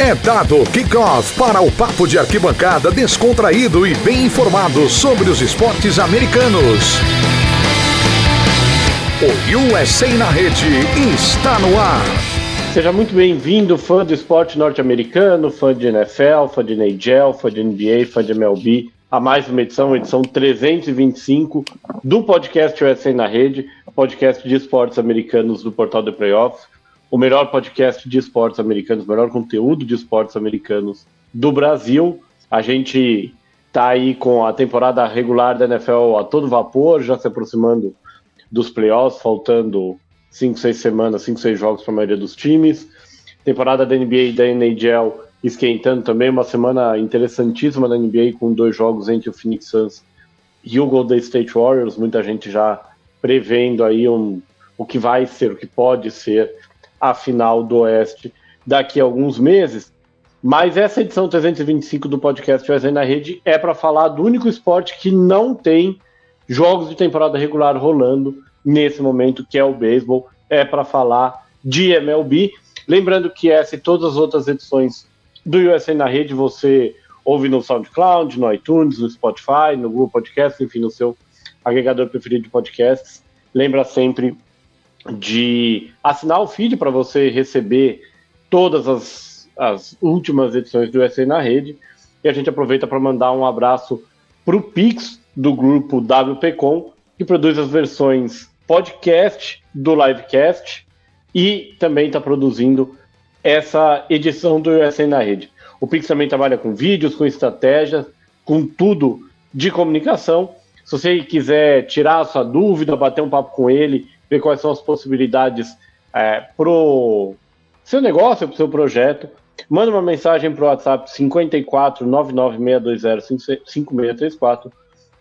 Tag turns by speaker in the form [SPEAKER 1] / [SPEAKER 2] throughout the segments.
[SPEAKER 1] É dado kickoff para o papo de arquibancada descontraído e bem informado sobre os esportes americanos. O USA na rede está no ar.
[SPEAKER 2] Seja muito bem-vindo, fã do esporte norte-americano, fã de NFL, fã de NHL, fã de NBA, fã de MLB, a mais uma edição, edição 325 do podcast USA na Rede, podcast de esportes americanos do Portal de Playoffs o melhor podcast de esportes americanos, o melhor conteúdo de esportes americanos do Brasil. A gente está aí com a temporada regular da NFL a todo vapor, já se aproximando dos playoffs, faltando 5, 6 semanas, 5, 6 jogos para a maioria dos times. Temporada da NBA e da NHL esquentando também, uma semana interessantíssima da NBA com dois jogos entre o Phoenix Suns e o Golden State Warriors, muita gente já prevendo aí um, o que vai ser, o que pode ser a final do Oeste daqui a alguns meses. Mas essa edição 325 do podcast USA na Rede é para falar do único esporte que não tem jogos de temporada regular rolando nesse momento, que é o beisebol. É para falar de MLB. Lembrando que essa e todas as outras edições do USA na Rede você ouve no SoundCloud, no iTunes, no Spotify, no Google Podcast, enfim, no seu agregador preferido de podcasts. Lembra sempre de assinar o feed para você receber todas as, as últimas edições do USA na rede. E a gente aproveita para mandar um abraço para o Pix do grupo WPcom, que produz as versões podcast do livecast e também está produzindo essa edição do USA na rede. O Pix também trabalha com vídeos, com estratégias, com tudo de comunicação. Se você quiser tirar a sua dúvida, bater um papo com ele, ver quais são as possibilidades é, para o seu negócio, para o seu projeto. Manda uma mensagem para o WhatsApp 54 99620 5634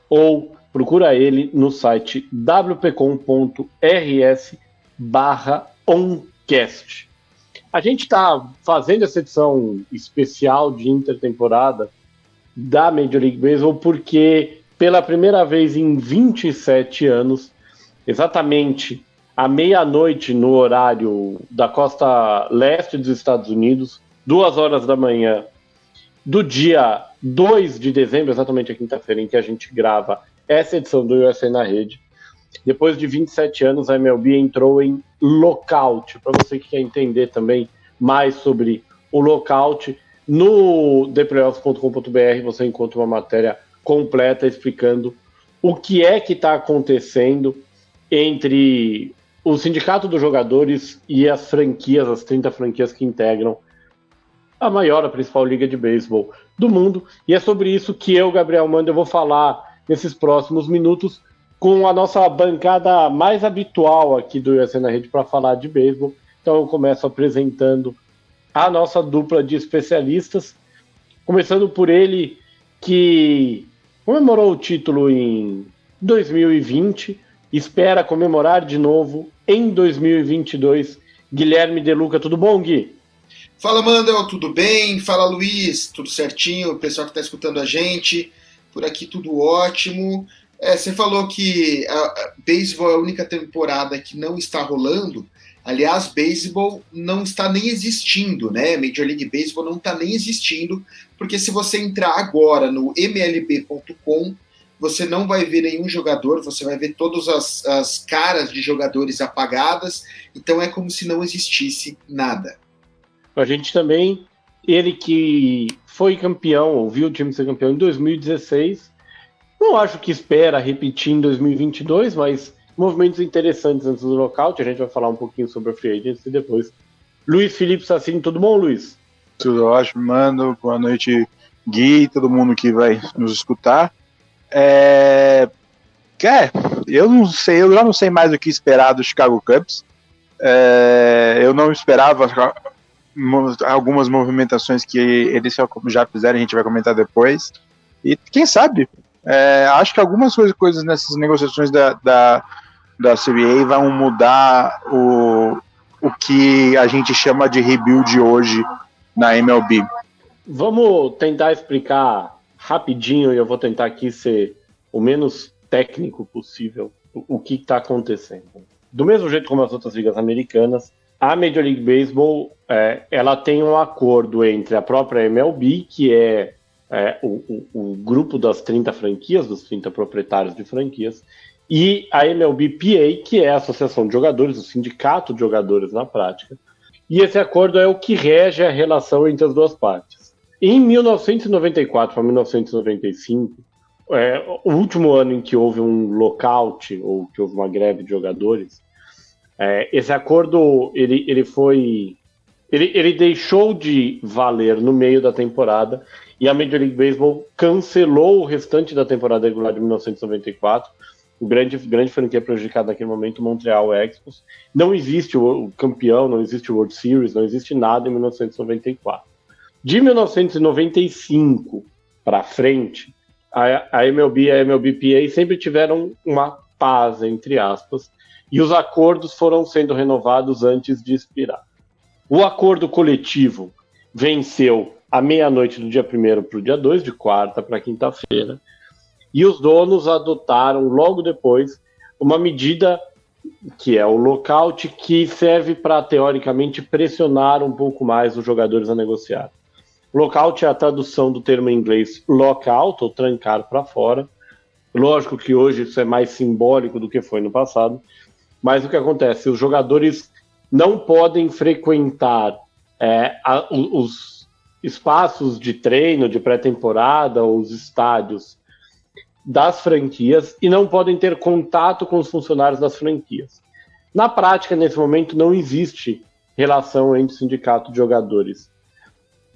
[SPEAKER 2] ou procura ele no site wpcom.rs barra oncast. A gente está fazendo essa edição especial de intertemporada da Major League Baseball porque pela primeira vez em 27 anos exatamente à meia-noite no horário da costa leste dos Estados Unidos, duas horas da manhã do dia 2 de dezembro, exatamente a quinta-feira em que a gente grava essa edição do USA na Rede. Depois de 27 anos, a MLB entrou em lockout. Para você que quer entender também mais sobre o lockout, no theplayoffs.com.br você encontra uma matéria completa explicando o que é que está acontecendo entre o sindicato dos jogadores e as franquias, as 30 franquias que integram a maior, a principal liga de beisebol do mundo. E é sobre isso que eu, Gabriel Manda, vou falar nesses próximos minutos com a nossa bancada mais habitual aqui do USA na Rede para falar de beisebol. Então eu começo apresentando a nossa dupla de especialistas, começando por ele que comemorou o título em 2020, espera comemorar de novo em 2022. Guilherme Deluca, tudo bom, Gui?
[SPEAKER 3] Fala, Mandel, tudo bem? Fala, Luiz, tudo certinho? O pessoal que está escutando a gente, por aqui tudo ótimo. É, você falou que a, a beisebol é a única temporada que não está rolando. Aliás, beisebol não está nem existindo, né? Major League Baseball não está nem existindo, porque se você entrar agora no mlb.com, você não vai ver nenhum jogador, você vai ver todas as, as caras de jogadores apagadas, então é como se não existisse nada.
[SPEAKER 2] A gente também, ele que foi campeão, ouviu o time ser campeão em 2016, não acho que espera repetir em 2022, mas movimentos interessantes antes do lockout, a gente vai falar um pouquinho sobre a Free Agency depois. Luiz Felipe Sassini, tudo bom, Luiz?
[SPEAKER 4] Tudo ótimo, mano. Boa noite, Gui, todo mundo que vai nos escutar. É, é, eu não sei, eu já não sei mais o que esperar do Chicago Cubs. É, eu não esperava algumas movimentações que eles já fizeram, a gente vai comentar depois. E quem sabe? É, acho que algumas coisas nessas negociações da, da, da CBA vão mudar o, o que a gente chama de rebuild hoje na MLB.
[SPEAKER 2] Vamos tentar explicar rapidinho e eu vou tentar aqui ser o menos técnico possível o, o que está acontecendo. Do mesmo jeito como as outras ligas americanas, a Major League Baseball é, ela tem um acordo entre a própria MLB, que é, é o, o, o, grupo das 30 franquias, dos 30 proprietários de franquias, e a MLBPA, que é a Associação de Jogadores, o sindicato de jogadores na prática. E esse acordo é o que rege a relação entre as duas partes. Em 1994 para 1995, é, o último ano em que houve um lockout ou que houve uma greve de jogadores, é, esse acordo ele, ele foi ele, ele deixou de valer no meio da temporada e a Major League Baseball cancelou o restante da temporada regular de 1994 o grande, grande franquia prejudicada naquele momento, Montreal Expos. Não existe o, o, campeão, não existe o World Series, não existe nada em 1994. De 1995 para frente, a, MLB e a MLBPA sempre tiveram uma paz, entre aspas, e os acordos foram sendo renovados antes de expirar. O acordo coletivo venceu à meia-noite do dia 1 para o dia 2, de quarta para quinta-feira, e os donos adotaram logo depois uma medida que é o lockout, que serve para, teoricamente, pressionar um pouco mais os jogadores a negociar. Lockout é a tradução do termo em inglês lockout, ou trancar para fora. Lógico que hoje isso é mais simbólico do que foi no passado, mas o que acontece? Os jogadores não podem frequentar é, a, os espaços de treino, de pré-temporada, os estádios das franquias e não podem ter contato com os funcionários das franquias. Na prática, nesse momento, não existe relação entre sindicato de jogadores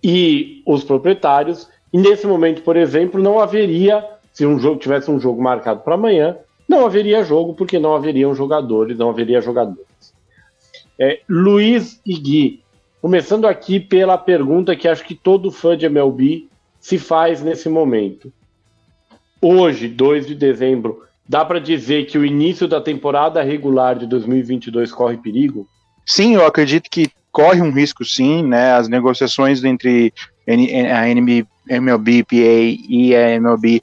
[SPEAKER 2] e os proprietários. E nesse momento, por exemplo, não haveria, se um jogo tivesse um jogo marcado para amanhã, não haveria jogo porque não haveriam jogadores, não haveria jogadores. É, Luiz e Gui, começando aqui pela pergunta que acho que todo fã de MLB se faz nesse momento hoje, 2 de dezembro, dá para dizer que o início da temporada regular de 2022 corre perigo?
[SPEAKER 4] Sim, eu acredito que corre um risco sim, né? As negociações entre a NB, MLB, PA e a MLB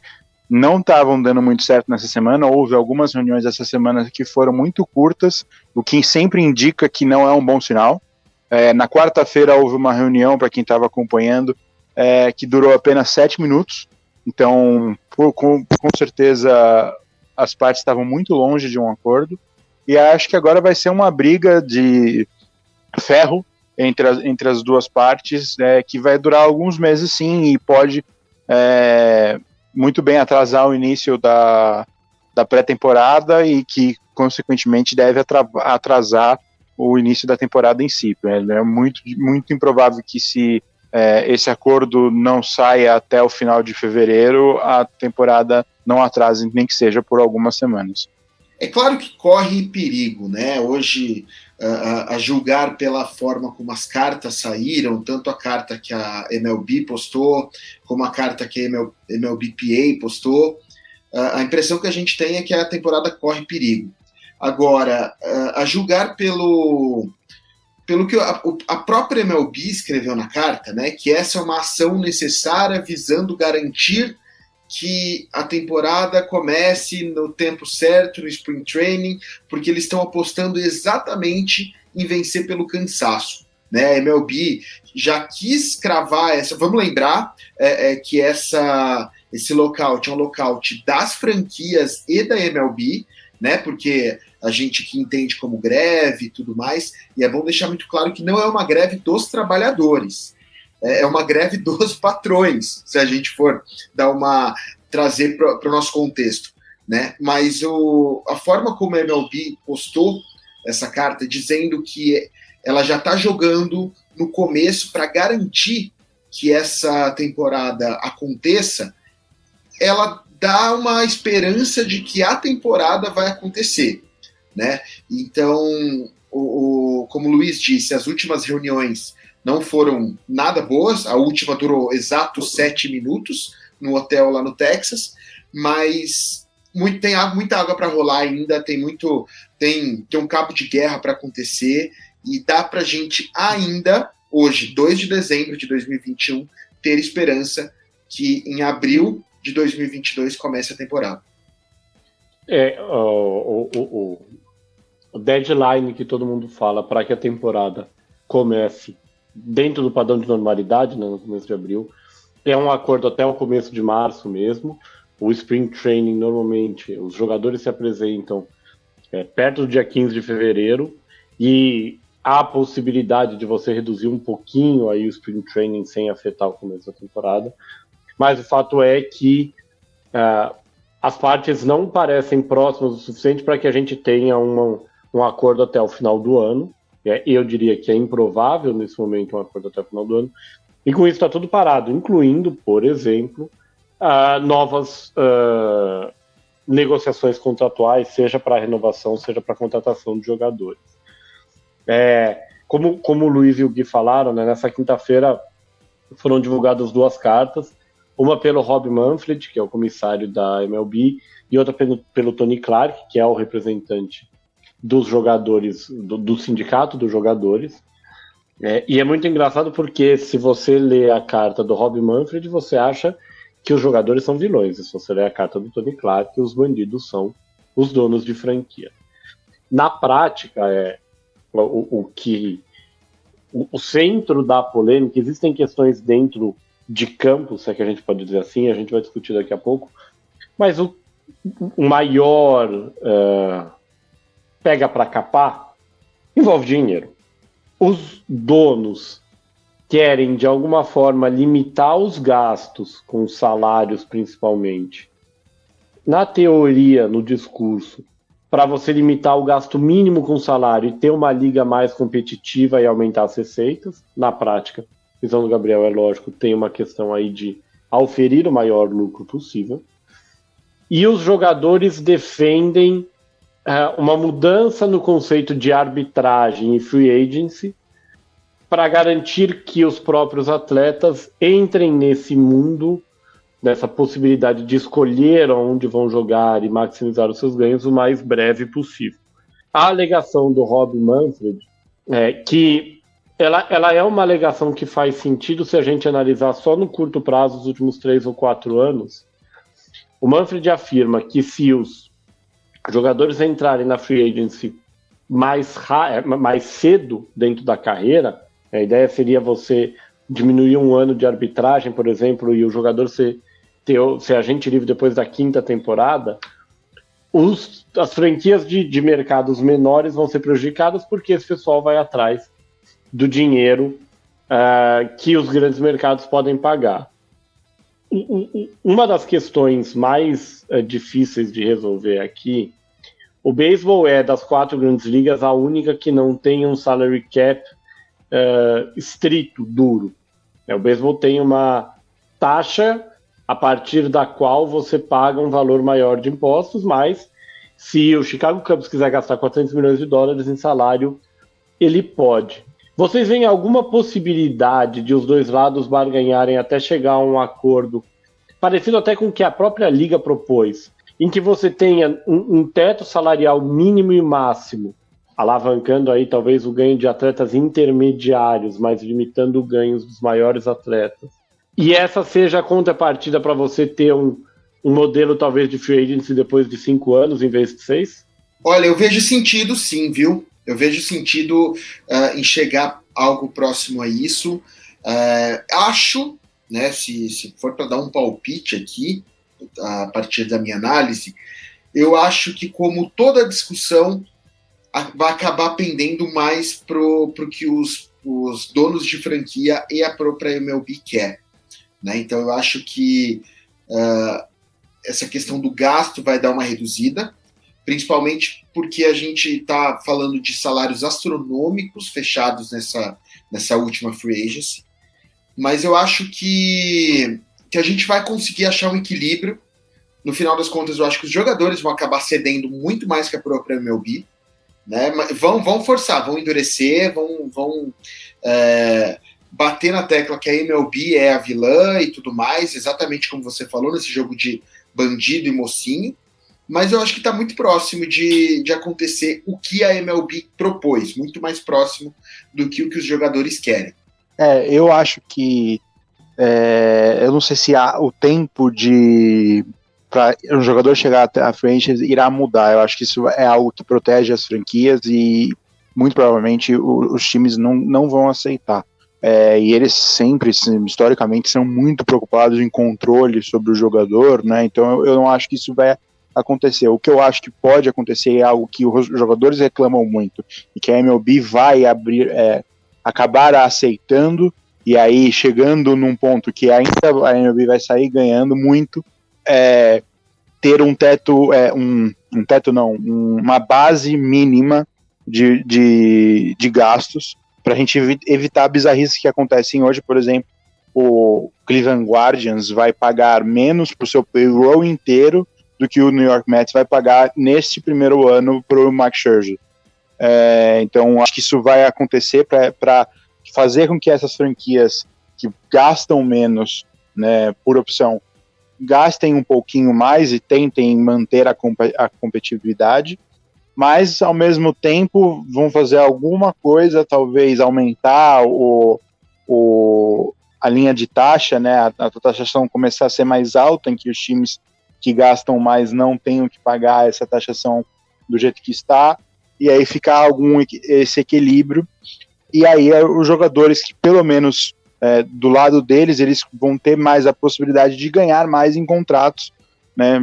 [SPEAKER 4] não estavam dando muito certo nessa semana. Houve algumas reuniões essa semana que foram muito curtas, o que sempre indica que não é um bom sinal. É, na quarta-feira houve uma reunião, para quem estava acompanhando, é, que durou apenas sete minutos. Então, por, com, com certeza, as partes estavam muito longe de um acordo. E acho que agora vai ser uma briga de ferro entre as, entre as duas partes, é, que vai durar alguns meses sim, e pode é, muito bem atrasar o início da, da pré-temporada e que, consequentemente, deve atrasar o início da temporada em si. É muito, muito improvável que se é, esse acordo não saia até o final de fevereiro, a temporada não atrase, nem que seja por algumas semanas.
[SPEAKER 3] É claro que corre perigo, né? Hoje, a, julgar pela forma como as cartas saíram, tanto a carta que a MLB postou, como a carta que a ML, MLBPA postou, a impressão que a gente tem é que a temporada corre perigo. Agora, a julgar pelo, pelo que a, a, própria MLB escreveu na carta, né, que essa é uma ação necessária visando garantir que a temporada comece no tempo certo, no spring training, porque eles estão apostando exatamente em vencer pelo cansaço. Né? A MLB já quis cravar essa. Vamos lembrar é, é, que essa, esse lockout é um lockout das franquias e da MLB, né? Porque a gente que entende como greve e tudo mais, e é bom deixar muito claro que não é uma greve dos trabalhadores, é, é uma greve dos patrões, se a gente for dar uma trazer para o nosso contexto, né? Mas o, a forma como a MLB postou essa carta dizendo que ela já está jogando no começo para garantir que essa temporada aconteça, ela dá uma esperança de que a temporada vai acontecer né? Então, o, o, como o Luiz disse, as últimas reuniões não foram nada boas. A última durou exatos sete minutos no hotel lá no Texas, mas muito, tem muita água para rolar ainda, tem muito, tem, tem um cabo de guerra para acontecer e dá para gente ainda hoje, 2 de dezembro de 2021, ter esperança que em abril de 2022 comece a temporada.
[SPEAKER 2] É, o, o, o, o deadline que todo mundo fala para que a temporada comece dentro do padrão de normalidade, né, no começo de abril. É um acordo até o começo de março mesmo. O Spring Training, normalmente, os jogadores se apresentam é, perto do dia 15 de fevereiro e há a possibilidade de você reduzir um pouquinho aí o Spring Training sem afetar o começo da temporada. Mas o fato é que uh, as partes não parecem próximas o suficiente para que a gente tenha uma, um acordo até o final do ano. É, eu diria que é improvável nesse momento um acordo até o final do ano. E com isso está tudo parado, incluindo, por exemplo, uh, novas uh, negociações contratuais, seja para renovação, seja para contratação de jogadores. É, como, como o Luiz e o Gui falaram, né, nessa quinta-feira foram divulgadas duas cartas, uma pelo Rob Manfred, que é o comissário da MLB, e outra pelo, pelo Tony Clark, que é o representante dos jogadores, do, do sindicato dos jogadores. É, e é muito engraçado porque se você lê a carta do Rob Manfred, você acha que os jogadores são vilões. E se você lê a carta do Tony Clark, os bandidos são os donos de franquia. Na prática, é o, o que o, o, centro da polêmica, existem questões dentro de campo, se é que a gente pode dizer assim, a gente vai discutir daqui a pouco, mas o, o maior uh, pega para capar envolve dinheiro. Os donos querem, de alguma forma, limitar os gastos, com salários principalmente. Na teoria, no discurso, para você limitar o gasto mínimo com salário e ter uma liga mais competitiva e aumentar as receitas. Na prática, visão do Gabriel é lógico, tem uma questão aí de auferir o maior lucro possível. E os jogadores defendem uma mudança no conceito de arbitragem e free agency para garantir que os próprios atletas entrem nesse mundo dessa possibilidade de escolher onde vão jogar e maximizar os seus ganhos o mais breve possível. A alegação do Rob Manfred é que ela, ela é uma alegação que faz sentido se a gente analisar só no curto prazo, os últimos três ou quatro anos. O Manfred afirma que se os jogadores entrarem na free agency mais, mais cedo dentro da carreira, a ideia seria você diminuir um ano de arbitragem, por exemplo, e o jogador ser ter, ser agente livre depois da quinta temporada, os, as franquias de, de mercados menores vão ser prejudicadas porque esse pessoal vai atrás do dinheiro uh, que os grandes mercados podem pagar. Uma das questões mais uh, difíceis de resolver aqui, o beisebol é das quatro grandes ligas a única que não tem um salary cap uh, estrito, duro. É, o beisebol tem uma taxa a partir da qual você paga um valor maior de impostos, mas se o Chicago Cubs quiser gastar 400 milhões de dólares em salário, ele pode. Vocês veem alguma possibilidade de os dois lados barganharem até chegar a um acordo parecido até com o que a própria liga propôs, em que você tenha um, um teto salarial mínimo e máximo, alavancando aí talvez o ganho de atletas intermediários, mas limitando o ganho dos maiores atletas e essa seja a contrapartida para você ter um, um modelo talvez de free agency depois de cinco anos em vez de seis?
[SPEAKER 3] Olha, eu vejo sentido sim, viu? Eu vejo sentido uh, em chegar algo próximo a isso. Uh, acho, né, se, se for para dar um palpite aqui, a partir da minha análise, eu acho que, como toda discussão, vai acabar pendendo mais para o que os, os donos de franquia e a própria MLB quer. Né? Então, eu acho que uh, essa questão do gasto vai dar uma reduzida, principalmente porque a gente está falando de salários astronômicos fechados nessa, nessa última free agency. Mas eu acho que, que a gente vai conseguir achar um equilíbrio. No final das contas, eu acho que os jogadores vão acabar cedendo muito mais que a própria MLB. Né? Vão, vão forçar, vão endurecer, vão, vão é, bater na tecla que a MLB é a vilã e tudo mais, exatamente como você falou nesse jogo de bandido e mocinho, mas eu acho que está muito próximo de, de acontecer o que a MLB propôs, muito mais próximo do que o que os jogadores querem.
[SPEAKER 4] É, eu acho que é, eu não sei se há o tempo de para um jogador chegar a frente irá mudar. Eu acho que isso é algo que protege as franquias e muito provavelmente os times não, não vão aceitar é, e eles sempre, historicamente, são muito preocupados em controle sobre o jogador, né? Então eu, eu não acho que isso vai acontecer. O que eu acho que pode acontecer é algo que os jogadores reclamam muito e que a MLB vai abrir, é, acabar aceitando e aí chegando num ponto que ainda a MLB vai sair ganhando muito, é, ter um teto, é, um, um teto não, um, uma base mínima de, de, de gastos para a gente evitar bizarrices que acontecem hoje, por exemplo, o Cleveland Guardians vai pagar menos para o seu payroll inteiro do que o New York Mets vai pagar neste primeiro ano para o Max Scherzer. É, então, acho que isso vai acontecer para fazer com que essas franquias que gastam menos né, por opção gastem um pouquinho mais e tentem manter a, comp a competitividade mas ao mesmo tempo vão fazer alguma coisa, talvez aumentar o, o, a linha de taxa, né, a, a taxação começar a ser mais alta, em que os times que gastam mais não tenham que pagar essa taxação do jeito que está, e aí ficar algum esse equilíbrio, e aí é, os jogadores que pelo menos é, do lado deles, eles vão ter mais a possibilidade de ganhar mais em contratos, né,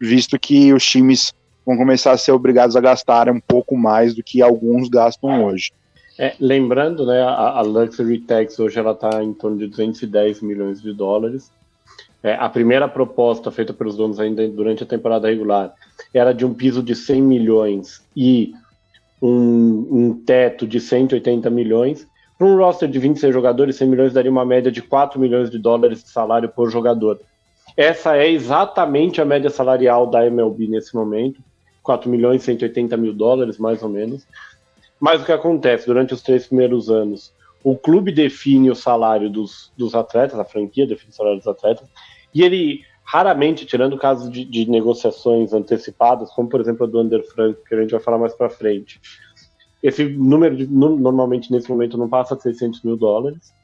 [SPEAKER 4] visto que os times vão começar a ser obrigados a gastar um pouco mais do que alguns gastam hoje.
[SPEAKER 2] É, lembrando, né, a, a, Luxury Tax hoje ela está em torno de 210 milhões de dólares. É, a primeira proposta feita pelos donos ainda durante a temporada regular era de um piso de 100 milhões e um, um teto de 180 milhões. Para um roster de 26 jogadores, 100 milhões daria uma média de 4 milhões de dólares de salário por jogador. Essa é exatamente a média salarial da MLB nesse momento. 4 milhões e 180 mil dólares, mais ou menos. Mas o que acontece durante os três primeiros anos? O clube define o salário dos, dos atletas, a franquia define o salário dos atletas, e ele raramente, tirando casos de, de negociações antecipadas, como por exemplo a do Under Frank, que a gente vai falar mais para frente, esse número de, normalmente nesse momento não passa de 600 mil dólares.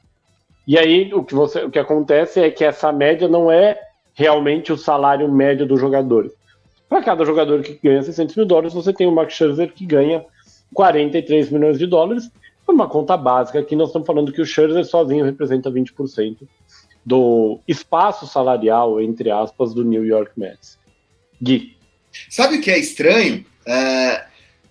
[SPEAKER 2] E aí o que, você, o que acontece é que essa média não é realmente o salário médio do jogador. Para cada jogador que ganha 600 mil dólares, você tem o Max Scherzer que ganha 43 milhões de dólares. Por uma conta básica, aqui nós estamos falando que o Scherzer sozinho representa 20% do espaço salarial, entre aspas, do New York Mets. Gui.
[SPEAKER 3] Sabe o que é estranho? É,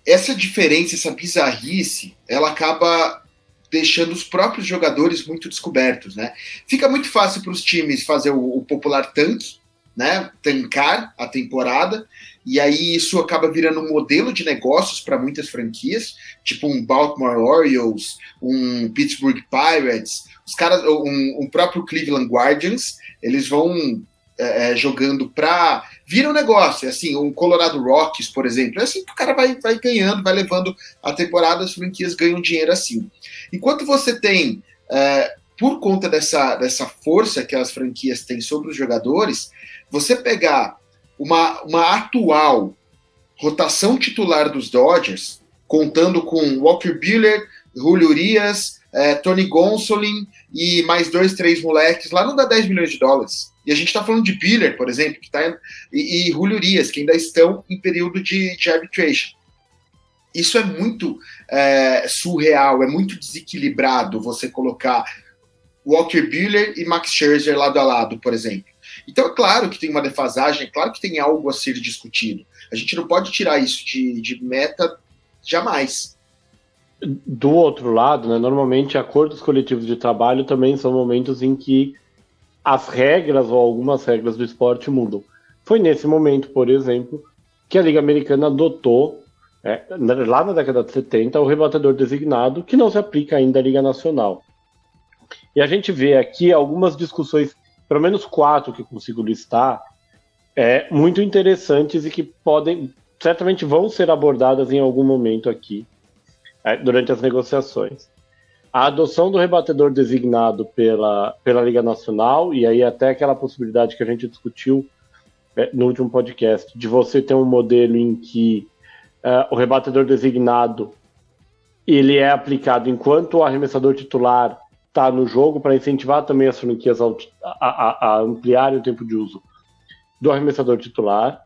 [SPEAKER 3] essa diferença, essa bizarrice, ela acaba deixando os próprios jogadores muito descobertos, né? Fica muito fácil para os times fazer o, o popular tanque, né, tancar a temporada, e aí isso acaba virando um modelo de negócios para muitas franquias, tipo um Baltimore Orioles, um Pittsburgh Pirates, os caras, um, um próprio Cleveland Guardians, eles vão é, é jogando para vira um negócio, é assim, um Colorado Rockies, por exemplo, é assim que o cara vai, vai ganhando, vai levando a temporada, as franquias ganham dinheiro assim. Enquanto você tem é, por conta dessa, dessa força que as franquias têm sobre os jogadores, você pegar uma, uma atual rotação titular dos Dodgers, contando com Walker Buehler, Julio Urias, é, Tony Gonsolin e mais dois, três moleques, lá não dá 10 milhões de dólares. E a gente está falando de Buehler, por exemplo, que tá, e, e Julio Urias, que ainda estão em período de, de arbitration. Isso é muito é, surreal, é muito desequilibrado você colocar Walker Buehler e Max Scherzer lado a lado, por exemplo. Então, é claro que tem uma defasagem, é claro que tem algo a ser discutido. A gente não pode tirar isso de, de meta jamais.
[SPEAKER 2] Do outro lado, né, normalmente acordos coletivos de trabalho também são momentos em que as regras ou algumas regras do esporte mudam. Foi nesse momento, por exemplo, que a Liga Americana adotou, é, lá na década de 70, o rebatedor designado, que não se aplica ainda à Liga Nacional. E a gente vê aqui algumas discussões pelo menos quatro que consigo listar, é, muito interessantes e que podem, certamente vão ser abordadas em algum momento aqui, é, durante as negociações. A adoção do rebatedor designado pela, pela Liga Nacional, e aí até aquela possibilidade que a gente discutiu é, no último podcast, de você ter um modelo em que é, o rebatedor designado ele é aplicado enquanto o arremessador titular está no jogo para incentivar também as franquias a, a, a, ampliarem o tempo de uso do arremessador titular.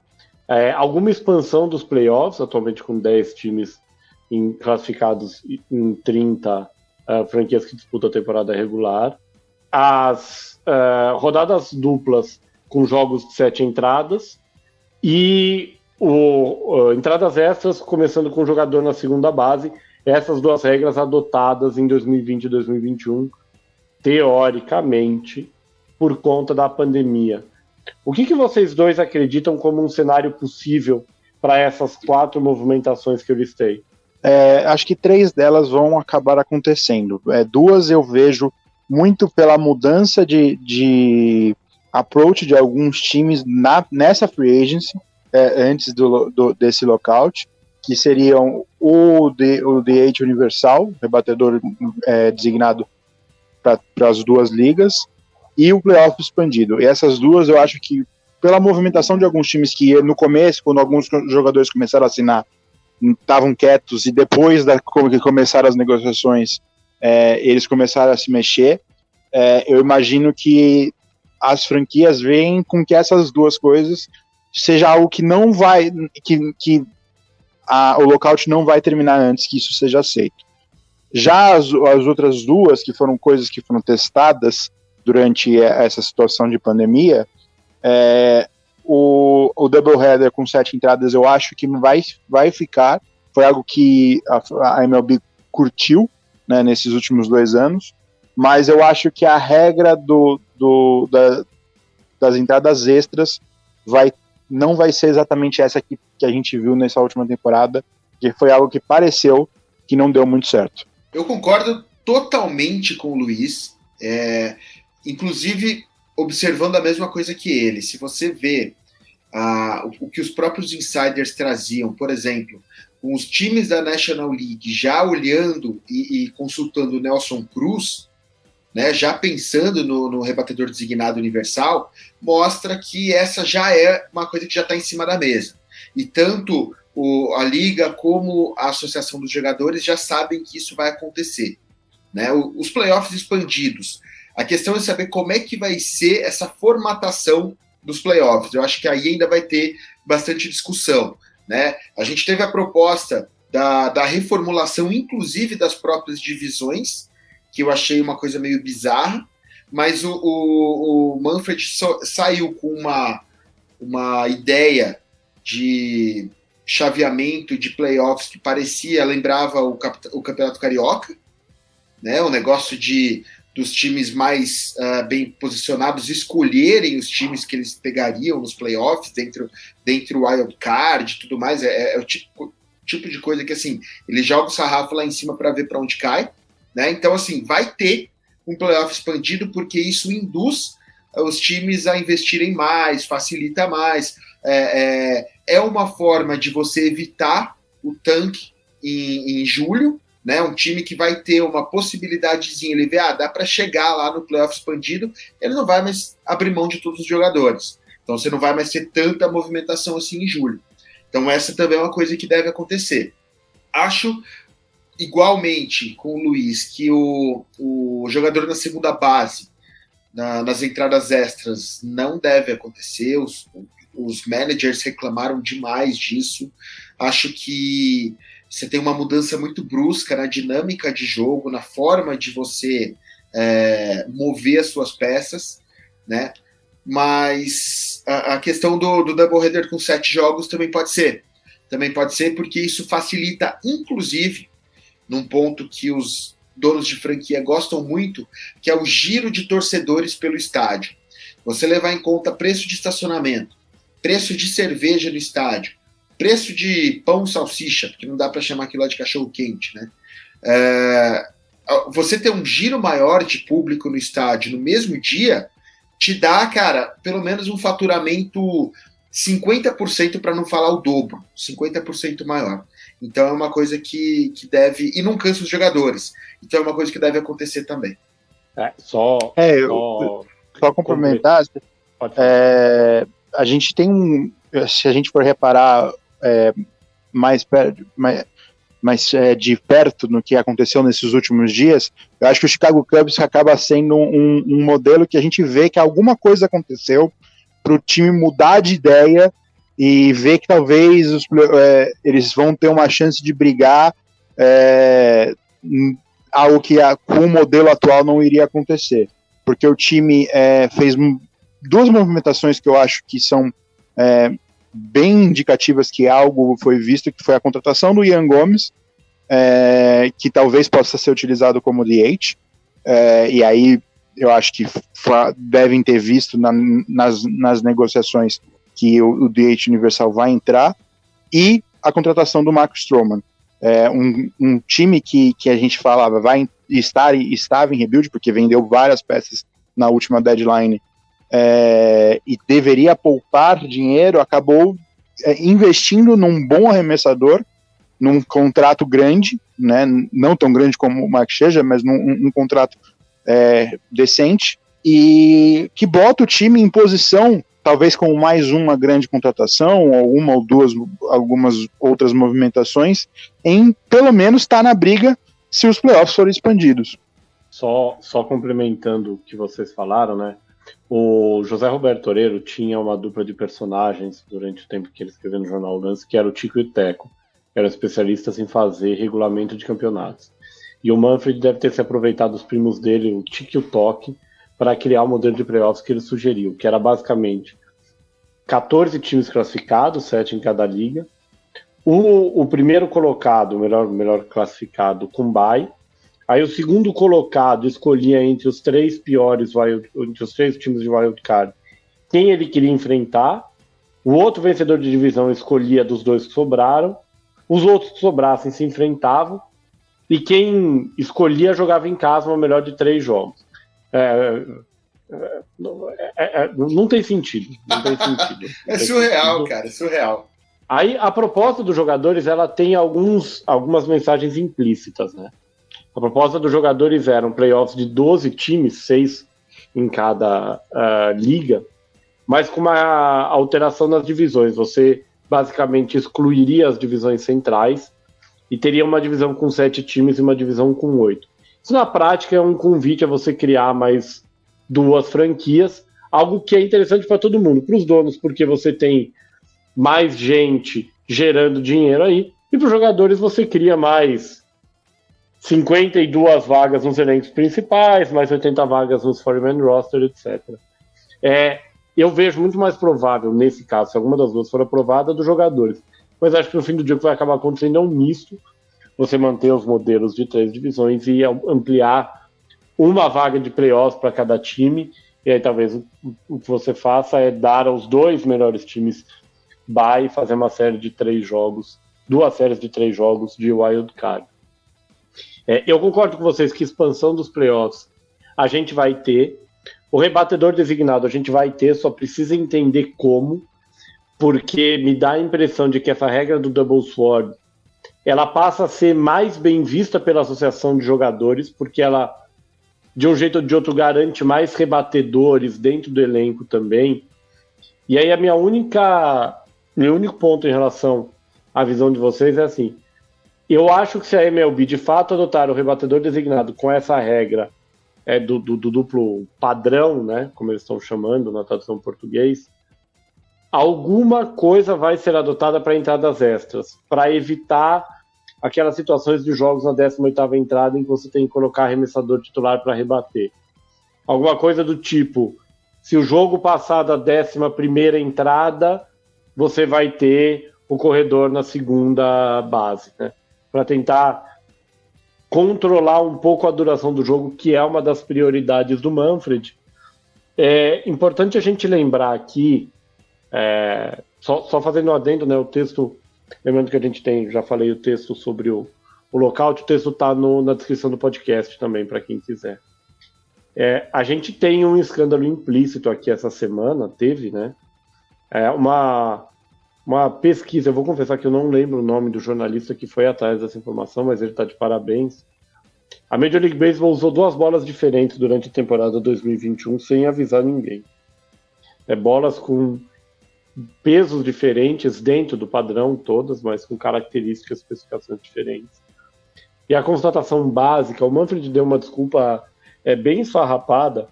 [SPEAKER 2] É, alguma expansão dos playoffs, atualmente com 10 times em, classificados em 30 uh, franquias que disputam a temporada regular. As uh, rodadas duplas com jogos de sete entradas e o, uh, entradas extras começando com o jogador na segunda base. Essas duas regras adotadas em 2020 e 2021, teoricamente, por conta da pandemia. O que, que vocês dois acreditam como um cenário possível para essas quatro movimentações que eu listei?
[SPEAKER 4] É, acho que três delas vão acabar acontecendo. É, duas eu vejo muito pela mudança de, de approach de alguns times na, nessa free agency, é, antes do, do, desse lockout, que seriam o, de, o DH Universal, rebatedor é, designado para as duas ligas, e o playoff expandido. E essas duas eu acho que, pela movimentação de alguns times que no começo, quando alguns jogadores começaram a assinar, estavam quietos, e depois da, que começaram as negociações, é, eles começaram a se mexer. É, eu imagino que as franquias veem com que essas duas coisas seja algo que não vai, que, que a, o lockout não vai terminar antes que isso seja aceito. Já as, as outras duas, que foram coisas que foram testadas, durante essa situação de pandemia, é, o, o doubleheader com sete entradas eu acho que vai, vai ficar. Foi algo que a, a MLB curtiu né, nesses últimos dois anos, mas eu acho que a regra do, do, da, das entradas extras vai, não vai ser exatamente essa que, que a gente viu nessa última temporada, que foi algo que pareceu que não deu muito certo.
[SPEAKER 3] Eu concordo totalmente com o Luiz. É, inclusive observando a mesma coisa que ele. Se você vê ah, o, o que os próprios insiders traziam, por exemplo, com os times da National League já olhando e, e consultando o Nelson Cruz, né, já pensando no, no, rebatedor designado universal, mostra que essa já é uma coisa que já está em cima da mesa. E tanto o, a liga como a associação dos jogadores já sabem que isso vai acontecer. Né? O, os playoffs expandidos a questão é saber como é que vai ser essa formatação dos playoffs. Eu acho que aí ainda vai ter bastante discussão. Né? A gente teve a proposta da, da reformulação, inclusive das próprias divisões, que eu achei uma coisa meio bizarra, mas o, o, o Manfred so, saiu com uma, uma ideia de chaveamento de playoffs que parecia, lembrava o, o Campeonato Carioca, né? um negócio de dos times mais uh, bem posicionados escolherem os times que eles pegariam nos playoffs, dentro, dentro do wild card e tudo mais. É, é, é o tipo, tipo de coisa que, assim, ele joga o sarrafo lá em cima para ver para onde cai. Né? Então, assim, vai ter um playoff expandido, porque isso induz os times a investirem mais, facilita mais. É, é, é uma forma de você evitar o tanque em, em julho, né? Um time que vai ter uma possibilidadezinha, ele vê, ah, dá para chegar lá no playoff expandido, ele não vai mais abrir mão de todos os jogadores. Então você não vai mais ter tanta movimentação assim em julho. Então essa também é uma coisa que deve acontecer. Acho igualmente com o Luiz que o, o jogador na segunda base, na, nas entradas extras, não deve acontecer. Os, os managers reclamaram demais disso. Acho que você tem uma mudança muito brusca na dinâmica de jogo, na forma de você é, mover as suas peças, né? Mas a, a questão do, do Doubleheader com sete jogos também pode ser. Também pode ser porque isso facilita, inclusive, num ponto que os donos de franquia gostam muito, que é o giro de torcedores pelo estádio. Você levar em conta preço de estacionamento, preço de cerveja no estádio, preço de pão salsicha, porque não dá para chamar aquilo de cachorro quente, né? É, você ter um giro maior de público no estádio no mesmo dia te dá, cara, pelo menos um faturamento 50% para não falar o dobro, 50% maior. Então é uma coisa que, que deve. E não cansa os jogadores. Então é uma coisa que deve acontecer também.
[SPEAKER 2] É, só.
[SPEAKER 4] É, só, só complementar. É, a gente tem um. Se a gente for reparar é, mais, perto, mais, mais é, de perto no que aconteceu nesses últimos dias, eu acho que o Chicago Cubs acaba sendo um, um modelo que a gente vê que alguma coisa aconteceu para o time mudar de ideia e ver que talvez os, é, eles vão ter uma chance de brigar é, algo que a, com o modelo atual não iria acontecer, porque o time é, fez duas movimentações que eu acho que são é, bem indicativas que algo foi visto, que foi a contratação do Ian Gomes, é, que talvez possa ser utilizado como DH, é, e aí eu acho que devem ter visto na, nas, nas negociações que o, o DH Universal vai entrar, e a contratação do Marcos Stroman. É, um, um, time que, que a gente falava vai estar estava em rebuild, porque vendeu várias peças na última deadline é, e deveria poupar dinheiro, acabou é, investindo num bom arremessador, num contrato grande, né, não tão grande como o Mark Scherzer, mas num um, um contrato é, decente, e que bota o time em posição talvez com mais uma grande contratação, ou uma ou duas, algumas outras movimentações, em pelo menos estar tá na briga se os playoffs forem expandidos.
[SPEAKER 2] Só, só complementando o que vocês falaram, né? O José Roberto Oreiro tinha uma dupla de personagens durante o tempo que ele escreveu no Jornal Lance, que era o Tico e o Teco, que eram especialistas em fazer regulamento de campeonatos. E o Manfred deve ter se aproveitado dos primos dele, o Tico e o Toque, para criar o modelo de playoffs que ele sugeriu, que era basicamente 14 times classificados, 7 em cada liga. O, o primeiro colocado, o melhor, melhor classificado, com bye. Aí o segundo colocado escolhia entre os três piores, entre os três times de wild card, quem ele queria enfrentar. O outro vencedor de divisão escolhia dos dois que sobraram. Os outros que sobrassem se enfrentavam. E quem escolhia jogava em casa o melhor de três jogos. É, é, é, é, não tem sentido. Não tem sentido.
[SPEAKER 3] é surreal, sentido. cara, é surreal.
[SPEAKER 2] Aí a proposta dos jogadores ela tem alguns, algumas mensagens implícitas, né? A proposta dos jogadores era um playoffs de 12 times, seis em cada uh, liga, mas com uma alteração nas divisões. Você basicamente excluiria as divisões centrais e teria uma divisão com sete times e uma divisão com oito. Isso na prática é um convite a você criar mais duas franquias, algo que é interessante para todo mundo, para os donos, porque você tem mais gente gerando dinheiro aí, e para os jogadores você cria mais 52 vagas nos elencos principais, mais 80 vagas nos foreman roster, etc. É, eu vejo muito mais provável, nesse caso, se alguma das duas for aprovada, dos jogadores. Mas acho que no fim do dia o que vai acabar acontecendo é um misto você manter os modelos de três divisões e ampliar uma vaga de playoffs para cada time. E aí talvez o que você faça é dar aos dois melhores times bye fazer uma série de três jogos, duas séries de três jogos de wild card. É, eu concordo com vocês que expansão dos playoffs a gente vai ter. O rebatedor designado a gente vai ter, só precisa entender como, porque me dá a impressão de que essa regra do Double Sword ela passa a ser mais bem vista pela associação de jogadores, porque ela, de um jeito ou de outro, garante mais rebatedores dentro do elenco também. E aí a minha única, meu único ponto em relação à visão de vocês é assim, eu acho que se a MLB de fato adotar o rebatedor designado com essa regra é, do, do, do duplo padrão, né, como eles estão chamando na tradução português, alguma coisa vai ser adotada para entradas extras, para evitar aquelas situações de jogos na 18ª entrada em que você tem que colocar arremessador titular para rebater. Alguma coisa do tipo, se o jogo passar da 11ª entrada, você vai ter o corredor na segunda base, né? Para tentar controlar um pouco a duração do jogo, que é uma das prioridades do Manfred. É importante a gente lembrar aqui, é, só, só fazendo um adendo, né, o texto Lembrando que a gente tem, já falei o texto sobre o, o lockout, o texto está na descrição do podcast também, para quem quiser. É, a gente tem um escândalo implícito aqui essa semana, teve, né? É uma, uma pesquisa, eu vou confessar que eu não lembro o nome do jornalista que foi atrás dessa informação, mas ele está de parabéns. A Major League Baseball usou duas bolas diferentes durante a temporada 2021 sem avisar ninguém. É bolas com pesos diferentes dentro do padrão, todas, mas com características e especificações diferentes. E a constatação básica, o Manfred deu uma desculpa é, bem esfarrapada.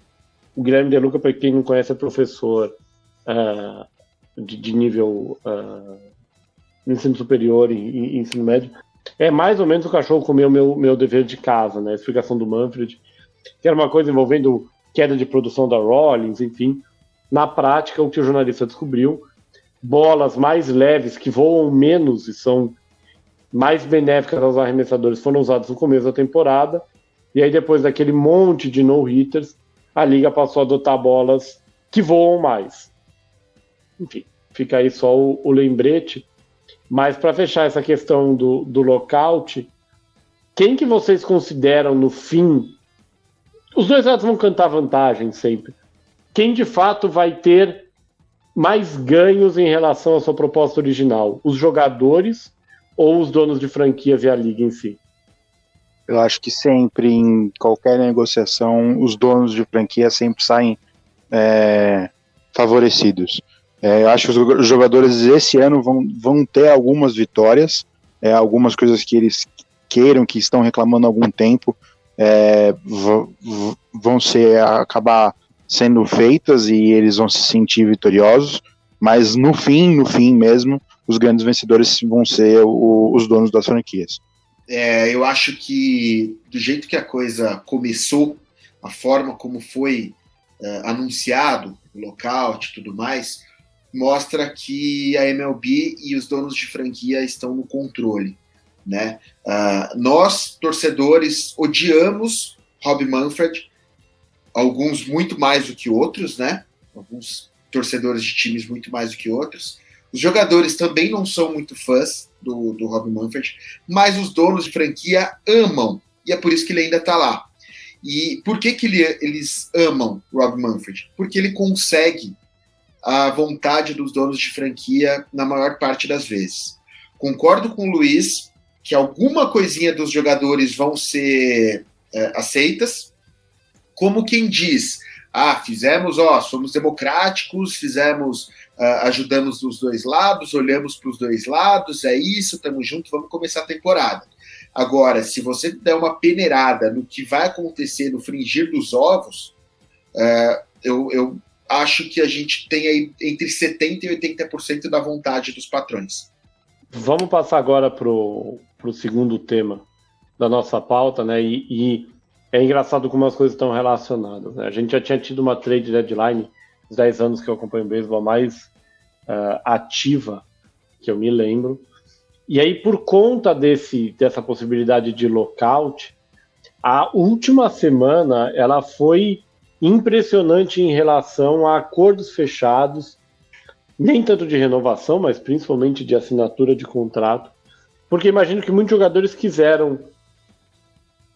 [SPEAKER 2] O Guilherme De Luca, para quem não conhece, é professor uh, de, de, nível uh, ensino superior e, e, ensino médio. é mais ou menos o cachorro comeu meu, meu dever de casa, né? A explicação do Manfred, que era uma coisa envolvendo queda de produção da Rollins, enfim. Na prática, o que o jornalista descobriu, bolas mais leves que voam menos e são mais benéficas aos arremessadores foram usadas no começo da temporada. E aí, depois daquele monte de no-hitters, a liga passou a adotar bolas que voam mais. Enfim, fica aí só o, o lembrete. Mas para fechar essa questão do, do lockout, quem que vocês consideram no fim? Os dois lados vão cantar vantagem sempre. Quem de fato vai ter mais ganhos em relação à sua proposta original? Os jogadores ou os donos de franquias e a liga em si?
[SPEAKER 4] Eu acho que sempre, em qualquer negociação, os donos de franquia sempre saem é, favorecidos. É, eu acho que os jogadores esse ano vão, vão ter algumas vitórias, é, algumas coisas que eles queiram, que estão reclamando há algum tempo, é, vão ser acabar sendo feitas e eles vão se sentir vitoriosos. Mas no fim, no fim mesmo, os grandes vencedores vão ser o, os donos das franquias.
[SPEAKER 3] É, eu acho que do jeito que a coisa começou, a forma como foi é, anunciado, o lockout e tudo mais, mostra que a MLB e os donos de franquia estão no controle. Né? Uh, nós, torcedores, odiamos Rob Manfred, alguns muito mais do que outros, né? Alguns torcedores de times muito mais do que outros. Os jogadores também não são muito fãs do, do Rob Manfred, mas os donos de franquia amam, e é por isso que ele ainda está lá. E por que, que ele, eles amam Rob Manfred? Porque ele consegue a vontade dos donos de franquia na maior parte das vezes. Concordo com o Luiz que alguma coisinha dos jogadores vão ser é, aceitas, como quem diz, ah, fizemos, ó, somos democráticos, fizemos uh, ajudamos dos dois lados, olhamos para os dois lados, é isso, estamos juntos, vamos começar a temporada. Agora, se você der uma peneirada no que vai acontecer no fringir dos ovos, uh, eu, eu acho que a gente tem aí entre 70% e 80% da vontade dos patrões.
[SPEAKER 2] Vamos passar agora para o segundo tema da nossa pauta, né? E, e, é engraçado como as coisas estão relacionadas. Né? A gente já tinha tido uma trade deadline os 10 anos que eu acompanho o beisebol mais uh, ativa que eu me lembro. E aí, por conta desse, dessa possibilidade de lockout, a última semana ela foi impressionante em relação a acordos fechados, nem tanto de renovação, mas principalmente de assinatura de contrato, porque imagino que muitos jogadores quiseram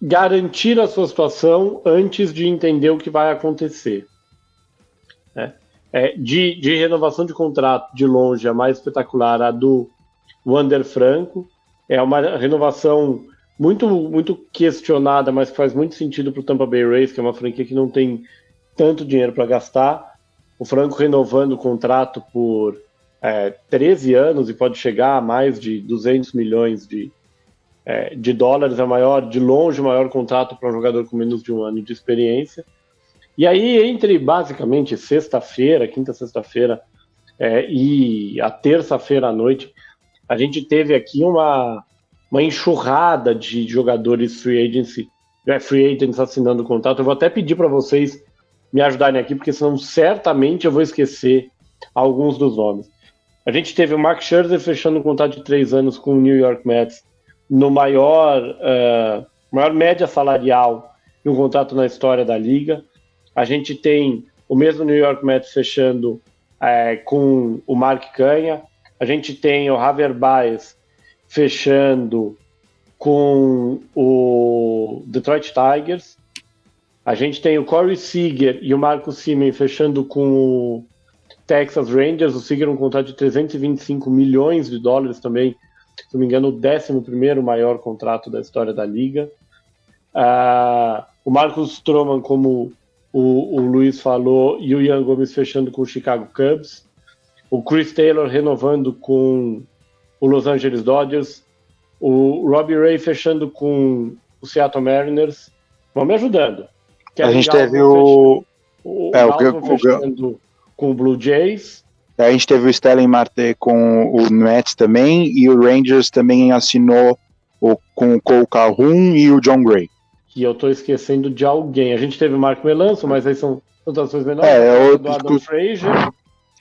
[SPEAKER 2] garantir a sua situação antes de entender o que vai acontecer. Né? É, de, de renovação de contrato de longe, a mais espetacular, a do Wander Franco. É uma renovação muito, muito questionada, mas que faz muito sentido para o Tampa Bay Rays, que é uma franquia que não tem tanto dinheiro para gastar. O Franco renovando o contrato por é, 13 anos e pode chegar a mais de 200 milhões de, é, de dólares, é maior, de longe o maior contrato para um jogador com menos de um ano de experiência. E aí, entre basicamente sexta-feira, quinta, sexta-feira é, e a terça-feira à noite, a gente teve aqui uma, uma enxurrada de jogadores free agency, é, free agents assinando contrato. Eu vou até pedir para vocês me ajudarem aqui, porque senão certamente eu vou esquecer alguns dos nomes. A gente teve o Mark Scherzer fechando um contrato de três anos com o New York Mets no maior, uh, maior média salarial de um contrato na história da liga. A gente tem o mesmo New York Mets fechando é, com o Mark Canha. A gente tem o Javier Baez fechando com o Detroit Tigers. A gente tem o Corey Seager e o Marco Simen fechando com o Texas Rangers. O Seager um contrato de 325 milhões de dólares também, se não me engano, o 11 maior contrato da história da liga. Uh, o Marcos Stroman como o, o Luiz falou, e o Ian Gomes fechando com o Chicago Cubs, o Chris Taylor renovando com o Los Angeles Dodgers, o Robbie Ray fechando com o Seattle Mariners. Vão me ajudando.
[SPEAKER 4] a gente teve o.
[SPEAKER 2] O, é, o, fechando o, com o Blue Jays.
[SPEAKER 4] A gente teve o Stellan Marte com o Mets também, e o Rangers também assinou o, com o Cole Calhoun e o John Gray.
[SPEAKER 2] Que eu tô esquecendo de alguém. A gente teve o Marco Melanço, mas aí são contratações menores.
[SPEAKER 4] É,
[SPEAKER 2] o
[SPEAKER 4] outro-
[SPEAKER 2] Adam Frazier.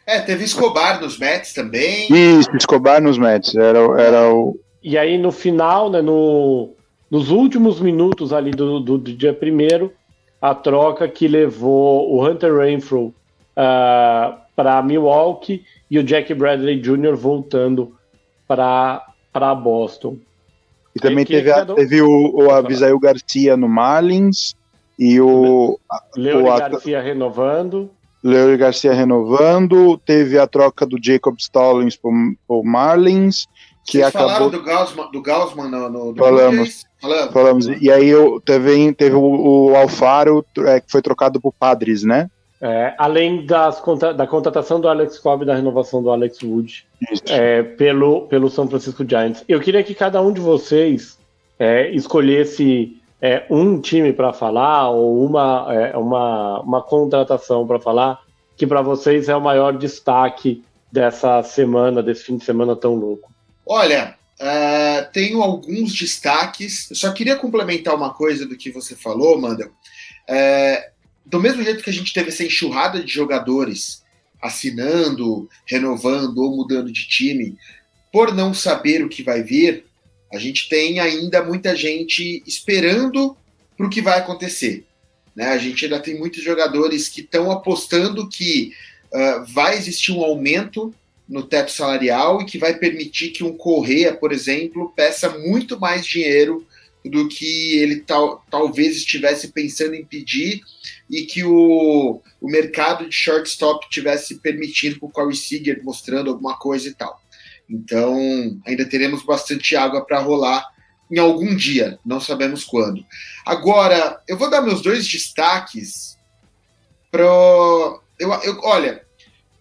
[SPEAKER 3] É, teve Escobar nos Mets também.
[SPEAKER 4] Isso, Escobar nos Mets. Era, era o.
[SPEAKER 2] E aí no final, né, no, nos últimos minutos ali do, do, do dia primeiro, a troca que levou o Hunter Renfro para Milwaukee e o Jack Bradley Jr. voltando para Boston.
[SPEAKER 4] E também
[SPEAKER 2] que-
[SPEAKER 4] teve, a- teve o, o Abisail Garcia no Marlins e o
[SPEAKER 2] Leone
[SPEAKER 4] O
[SPEAKER 2] Garcia renovando.
[SPEAKER 4] Leo Garcia renovando. Teve a troca do Jacob Stallings pro, pro Marlins, que
[SPEAKER 3] Vocês falaram
[SPEAKER 4] acabou.
[SPEAKER 3] do Gaussman, do Gaussman no, no, no
[SPEAKER 4] Falamos.
[SPEAKER 3] Falamos.
[SPEAKER 4] Falamos. E aí eu, teve, teve o, o Alfaro, é, que foi trocado pro Padres, né?
[SPEAKER 2] É, além das, da contratação do Alex Cobb e da renovação do Alex Wood. É, pelo, pelo São Francisco Giants. Eu queria que cada um de vocês é, escolhesse é, um time para falar ou uma, é, uma, uma contratação para falar que para vocês é o maior destaque dessa semana, desse fim de semana tão louco.
[SPEAKER 3] Olha, ah, tenho alguns destaques. Eu só queria complementar uma coisa do que você falou, Mandel. É, do mesmo jeito que a gente teve essa enxurrada de jogadores assinando, renovando ou mudando de time, por não saber o que vai vir, a gente tem ainda muita gente esperando para o que vai acontecer. Né? A gente ainda tem muitos jogadores que estão apostando que ah, vai existir um aumento no teto salarial e que vai permitir que um Correia, por exemplo, peça muito mais dinheiro do que ele tal, talvez estivesse pensando em pedir e que o, o mercado de shortstop tivesse permitindo com o Corey Seager mostrando alguma coisa e tal. Então, ainda teremos bastante água para rolar em algum dia, não sabemos quando. Agora, eu vou dar meus dois destaques para. Eu, eu, olha,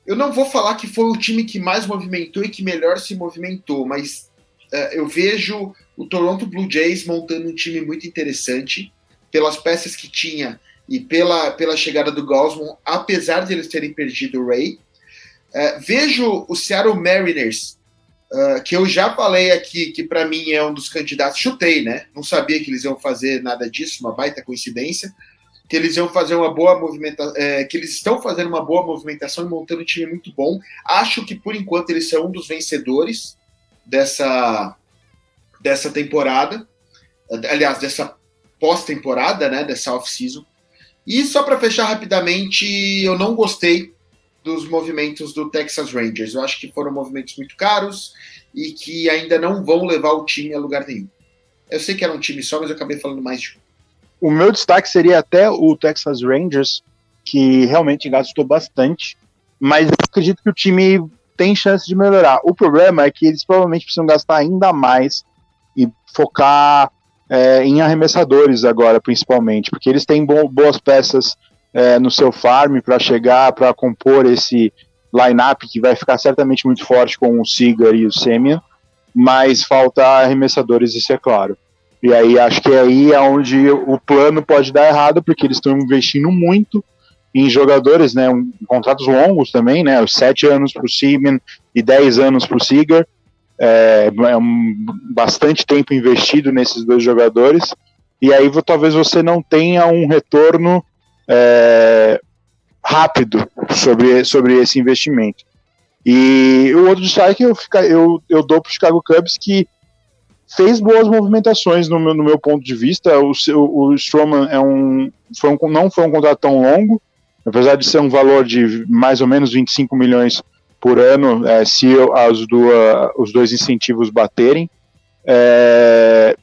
[SPEAKER 3] eu não vou falar que foi o time que mais movimentou e que melhor se movimentou, mas eh, eu vejo o Toronto Blue Jays montando um time muito interessante pelas peças que tinha e pela, pela chegada do Gosman, apesar de eles terem perdido o Ray. Eh, vejo o Seattle Mariners, eh, que eu já falei aqui que para mim é um dos candidatos, chutei, né? Não sabia que eles iam fazer nada disso, uma baita coincidência que eles iam fazer uma boa movimentação, é, que eles estão fazendo uma boa movimentação e montando um time muito bom. Acho que por enquanto eles são um dos vencedores dessa dessa temporada, aliás, dessa pós-temporada, né, dessa off-season. E só para fechar rapidamente, eu não gostei dos movimentos do Texas Rangers. Eu acho que foram movimentos muito caros e que ainda não vão levar o time a lugar nenhum. Eu sei que era um time só, mas eu acabei falando mais de um.
[SPEAKER 4] O meu destaque seria até o Texas Rangers, que realmente gastou bastante, mas eu acredito que o time tem chance de melhorar. O problema é que eles provavelmente precisam gastar ainda mais e focar é, em arremessadores agora, principalmente, porque eles têm bo boas peças é, no seu farm para chegar, para compor esse line-up que vai ficar certamente muito forte com o Seager e o Semien, mas falta arremessadores, isso é claro. E aí acho que aí é onde o plano pode dar errado, porque eles estão investindo muito em jogadores, né? Um, contratos longos também, né? Sete anos para o e 10 anos para o Seager. É, é um, bastante tempo investido nesses dois jogadores. E aí talvez você não tenha um retorno é, rápido sobre, sobre esse investimento. E o outro destaque eu, eu, eu dou para o Chicago Cubs que fez boas movimentações no meu, no meu ponto de vista. O, o, o Stroman é um, foi um, não foi um contrato tão longo, apesar de ser um valor de mais ou menos 25 milhões por ano, é, se as duas, os dois incentivos baterem. É,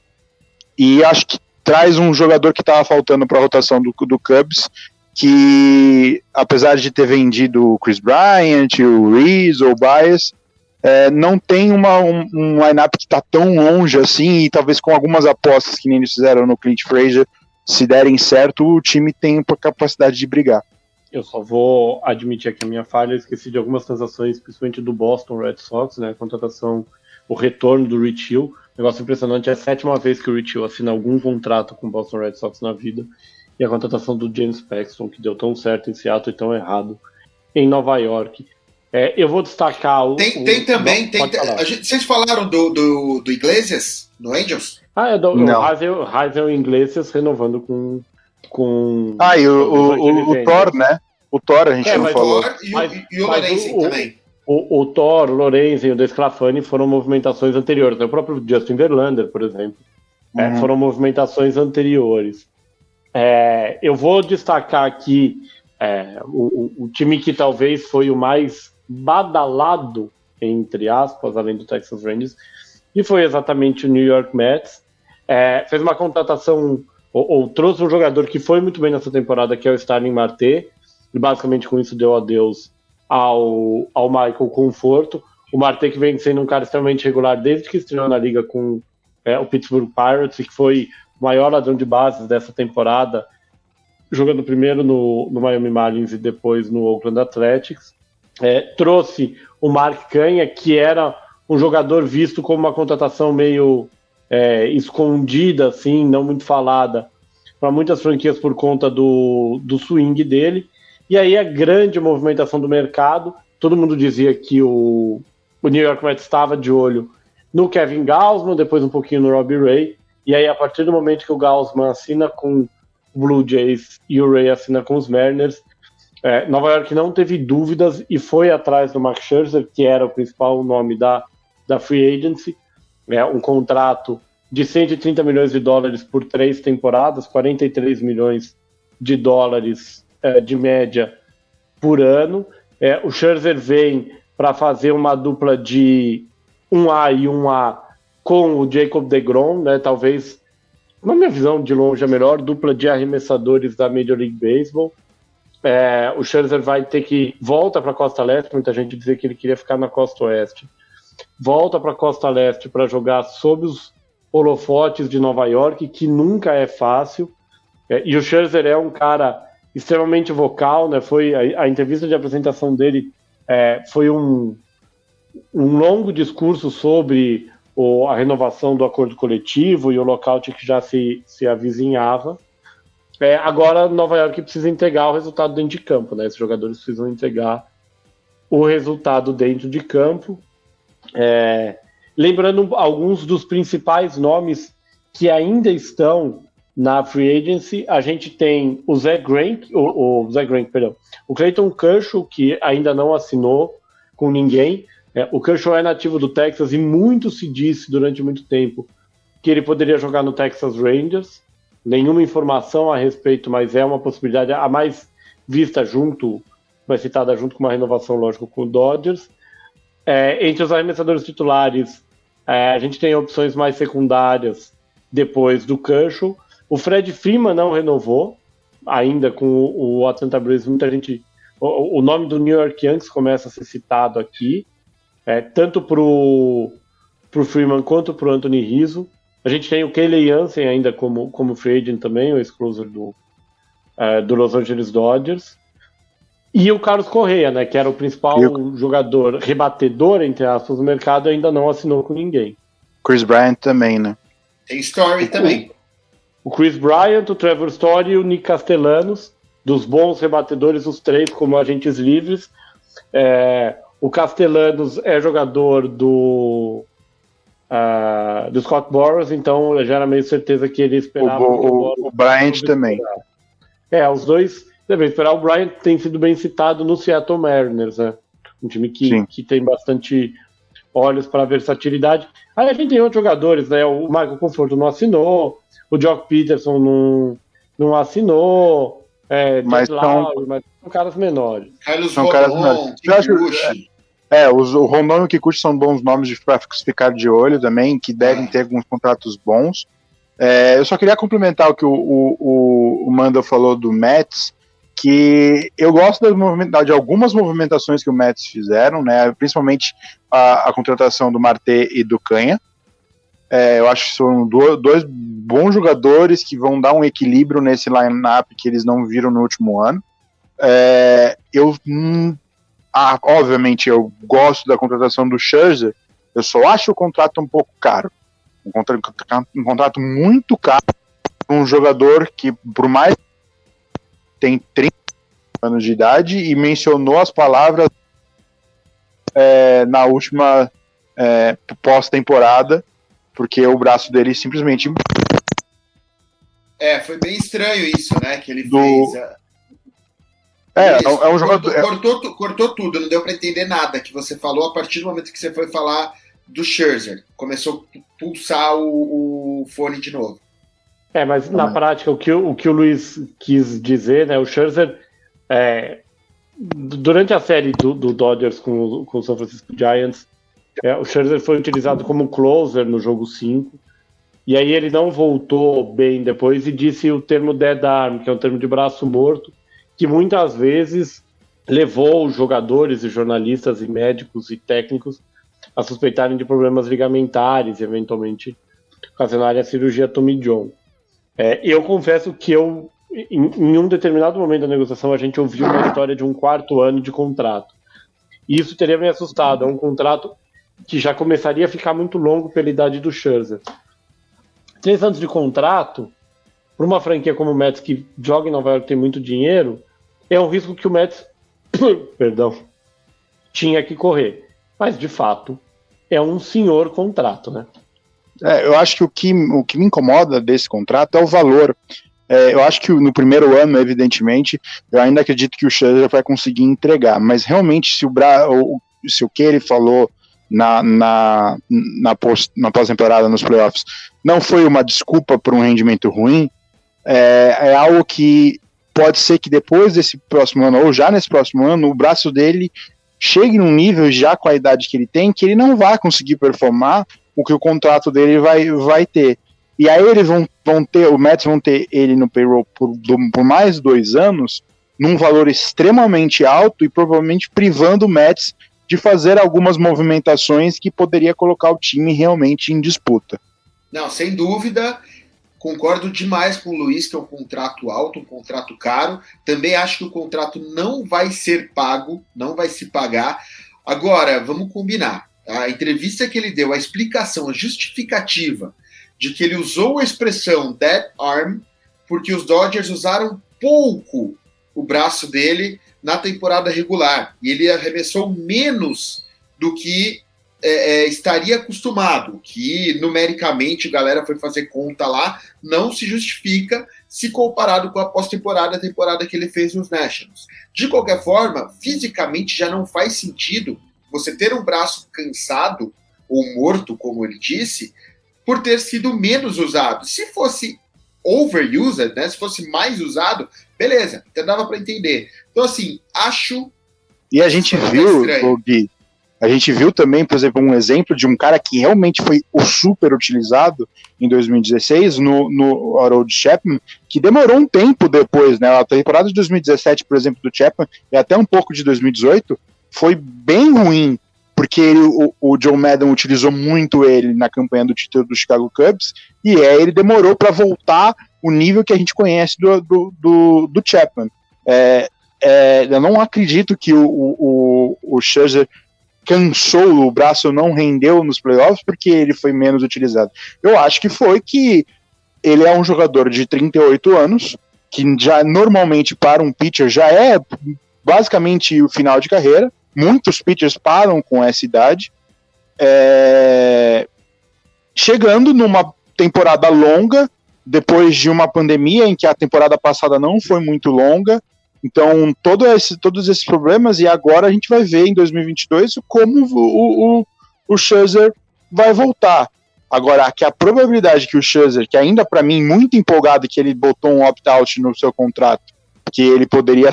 [SPEAKER 4] e acho que traz um jogador que estava faltando para a rotação do, do Cubs, que apesar de ter vendido o Chris Bryant, o Reese, o Bias, é, não tem uma, um, um line-up que está tão longe assim, e talvez com algumas apostas que nem eles fizeram no Clint Frazier, se derem certo, o time tem capacidade de brigar.
[SPEAKER 2] Eu só vou admitir aqui a minha falha, eu esqueci de algumas transações, principalmente do Boston Red Sox, né? A contratação, o retorno do Rich Hill. Negócio impressionante, é a sétima vez que o Rich Hill assina algum contrato com o Boston Red Sox na vida. E a contratação do James Paxton, que deu tão certo em Seattle e tão errado em Nova York. É, eu vou destacar o.
[SPEAKER 3] Tem,
[SPEAKER 2] o,
[SPEAKER 3] tem também.
[SPEAKER 2] Não,
[SPEAKER 3] tem, a gente, vocês falaram do, do, do Iglesias no Angels?
[SPEAKER 2] Ah, é do Razel Iglesias renovando com. Com
[SPEAKER 4] ah, e o, o, o, o Thor, né? O Thor a gente é, não falou.
[SPEAKER 3] Thor e, mas, e o Lorenzen também.
[SPEAKER 2] O, o Thor, o Lorenzen e o Desclafani foram movimentações anteriores. O próprio Justin Verlander, por exemplo, é, uhum. é, foram movimentações anteriores. É, eu vou destacar aqui é, o, o, time que talvez foi o mais badalado, entre aspas, além do Texas Rangers, e foi exatamente o New York Mets. É, fez uma contratação, ou, ou, trouxe um jogador que foi muito bem nessa temporada, que é o Starling Marte, e basicamente com isso deu adeus ao, ao Michael Conforto. O Marte que vem sendo um cara extremamente regular desde que estreou na liga com é, o Pittsburgh Pirates, e que foi o maior ladrão de bases dessa temporada, jogando primeiro no, no Miami Marlins e depois no Oakland Athletics. É, trouxe o Mark Canha, que era um jogador visto como uma contratação meio é, escondida, assim, não muito falada, para muitas franquias por conta do, do swing dele. E aí a grande movimentação do mercado, todo mundo dizia que o, o New York Mets estava de olho no Kevin Gausman, depois um pouquinho no Robbie Ray, e aí a partir do momento que o Gausman assina com o Blue Jays e o Ray assina com os Mariners, é, Nova York não teve dúvidas e foi atrás do Max Scherzer, que era o principal nome da, da Free Agency, é, um contrato de 130 milhões de dólares por três temporadas, 43 milhões de dólares é, de média por ano. É, o Scherzer vem para fazer uma dupla de 1A e 1A com o Jacob DeGrom, né? Talvez, na minha visão de longe, a melhor dupla de arremessadores da Major League Baseball. É, o Scherzer vai ter que volta para a Costa Leste. Muita gente dizia que ele queria ficar na Costa Oeste. Volta para a Costa Leste para jogar sob os holofotes de Nova York, que nunca é fácil. É, e o Scherzer é um cara extremamente vocal, né? Foi a, a entrevista de apresentação dele é, foi um, um longo discurso sobre o, a renovação do acordo coletivo e o lockout que já se, se avizinhava. É, agora Nova York precisa entregar o resultado dentro de campo, né? Esses jogadores precisam entregar o resultado dentro de campo. É, lembrando alguns dos principais nomes que ainda estão na free agency, a gente tem o Zé Grank, o, o Zé perdão, o Clayton Kershaw, que ainda não assinou com ninguém. É, o Kershaw é nativo do Texas e muito se disse durante muito tempo que ele poderia jogar no Texas Rangers. Nenhuma informação a respeito, mas é uma possibilidade a mais vista junto, mais citada junto com uma renovação, lógico, com o Dodgers. É, entre os arremessadores titulares, é, a gente tem opções mais secundárias depois do Kershaw. O Fred Freeman não renovou, ainda com o, Atlanta Braves, muita gente. O, o, nome do New York Yankees começa a ser citado aqui, é, tanto para o Freeman quanto para o Anthony Rizzo. A gente tem o Kelly Jansen ainda como, como free agent também, o exclusive do, é, do Los Angeles Dodgers. E o Carlos Correia, né, que era o principal eu... jogador rebatedor, entre aspas, do mercado, ainda não assinou com ninguém.
[SPEAKER 4] Chris Bryant também, né?
[SPEAKER 3] Tem Story também
[SPEAKER 2] o Chris Bryant, o Trevor Story e o Nick Castellanos, dos bons rebatedores, os três como agentes livres. É, o Castellanos é jogador do, uh, do Scott Boras, então já era meio certeza que ele esperava.
[SPEAKER 4] O, o, o, Bryant também.
[SPEAKER 2] É, os dois devem esperar. O Bryant tem sido bem citado no Seattle Mariners, né? Um time que, que tem bastante olhos para versatilidade. Aí a gente tem outros jogadores, né? O Michael Conforto não assinou, o Jock Peterson não, não assinou, é,
[SPEAKER 4] mas, são,
[SPEAKER 2] mas são caras menores.
[SPEAKER 3] Carlos são caras menores.
[SPEAKER 4] É, é, os, o Rondon e o Kikuchi são bons nomes para ficar de olho também, que devem é. ter alguns contratos bons. É, eu só queria complementar o que o, o, o Manda falou do Mets, que eu gosto de algumas movimentações que o Mets fizeram, né, principalmente a, a contratação do Marte e do Canha. É, eu acho que são dois bons jogadores que vão dar um equilíbrio nesse line-up que eles não viram no último ano. É, eu, hum, ah, obviamente, eu gosto da contratação do Scherzer, eu só acho o contrato um pouco caro. Um contrato, um contrato muito caro um jogador que, por mais tem 30 anos de idade e mencionou as palavras é, na última é, pós-temporada porque o braço dele simplesmente.
[SPEAKER 3] É, foi bem estranho isso, né? Que ele
[SPEAKER 4] Do...
[SPEAKER 3] fez. É,
[SPEAKER 4] é, é um jogador.
[SPEAKER 3] Cortou, cortou, cortou tudo, não deu para entender nada que você falou a partir do momento que você foi falar do Scherzer. Começou a pulsar o, o fone de novo.
[SPEAKER 2] É, mas na prática, o que, o que o Luiz quis dizer, né? O Scherzer, é, durante a série do, do Dodgers com, com o São Francisco Giants, é, o Scherzer foi utilizado como closer no jogo 5. E aí ele não voltou bem depois e disse o termo dead arm, que é um termo de braço morto, que muitas vezes levou jogadores e jornalistas e médicos e técnicos a suspeitarem de problemas ligamentares eventualmente ocasionarem a cirurgia Tommy John. É, eu confesso que eu, em, em, um determinado momento da negociação, a gente ouviu uma história de um quarto ano de contrato. E isso teria me assustado. É um contrato que já começaria a ficar muito longo pela idade do Scherzer. Três anos de contrato, para uma franquia como o Mets, que joga em Nova York tem muito dinheiro, é um risco que o Mets, perdão, tinha que correr. Mas, de fato, é um senhor contrato, né?
[SPEAKER 4] É, eu acho que o, que o que me incomoda desse contrato é o valor. É, eu acho que no primeiro ano, evidentemente, eu ainda acredito que o Scherzer vai conseguir entregar, mas realmente, se o, Bra, o, se o que ele falou na, na, na, na pós-temporada, nos playoffs, não foi uma desculpa para um rendimento ruim, é, é algo que pode ser que depois desse próximo ano, ou já nesse próximo ano, o braço dele chegue num nível já com a idade que ele tem, que ele não vai conseguir performar o que o contrato dele vai, vai ter. E aí eles vão, vão ter, o Mets vão ter ele no payroll por, por mais dois anos, num valor extremamente alto e provavelmente privando o Mets de fazer algumas movimentações que poderia colocar o time realmente em disputa.
[SPEAKER 3] Não, sem dúvida. Concordo demais com o Luiz, que é um contrato alto, um contrato caro. Também acho que o contrato não vai ser pago, não vai se pagar. Agora, vamos combinar. A entrevista que ele deu, a explicação, a justificativa de que ele usou a expressão dead arm porque os Dodgers usaram pouco o braço dele na temporada regular. E ele arremessou menos do que é, é, estaria acostumado, que numericamente a galera foi fazer conta lá, não se justifica se comparado com a pós-temporada, a temporada que ele fez nos Nationals. De qualquer forma, fisicamente já não faz sentido você ter um braço cansado ou morto, como ele disse, por ter sido menos usado. Se fosse overused, né, se fosse mais usado, beleza, até dava para entender. Então, assim, acho.
[SPEAKER 4] E a gente viu, Gui, a gente viu também, por exemplo, um exemplo de um cara que realmente foi o super utilizado em 2016 no, no Harold Chapman, que demorou um tempo depois, né? A temporada de 2017, por exemplo, do Chapman, e até um pouco de 2018, foi bem ruim, porque ele, o, o Joe Madden utilizou muito ele na campanha do título do Chicago Cubs, e é, ele demorou para voltar o nível que a gente conhece do, do, do, do Chapman. É, é, eu não acredito que o, o, o Scherzer cansou, o braço não rendeu nos playoffs porque ele foi menos utilizado. Eu acho que foi que ele é um jogador de 38 anos, que já normalmente para um pitcher já é basicamente o final de carreira. Muitos pitchers param com essa idade. É... Chegando numa temporada longa, depois de uma pandemia em que a temporada passada não foi muito longa. Então, todo esse, todos esses problemas, e agora a gente vai ver em 2022 como o, o, o Scherzer vai voltar. Agora, que a probabilidade que o Scherzer, que ainda para mim muito empolgado que ele botou um opt-out no seu contrato, que ele poderia,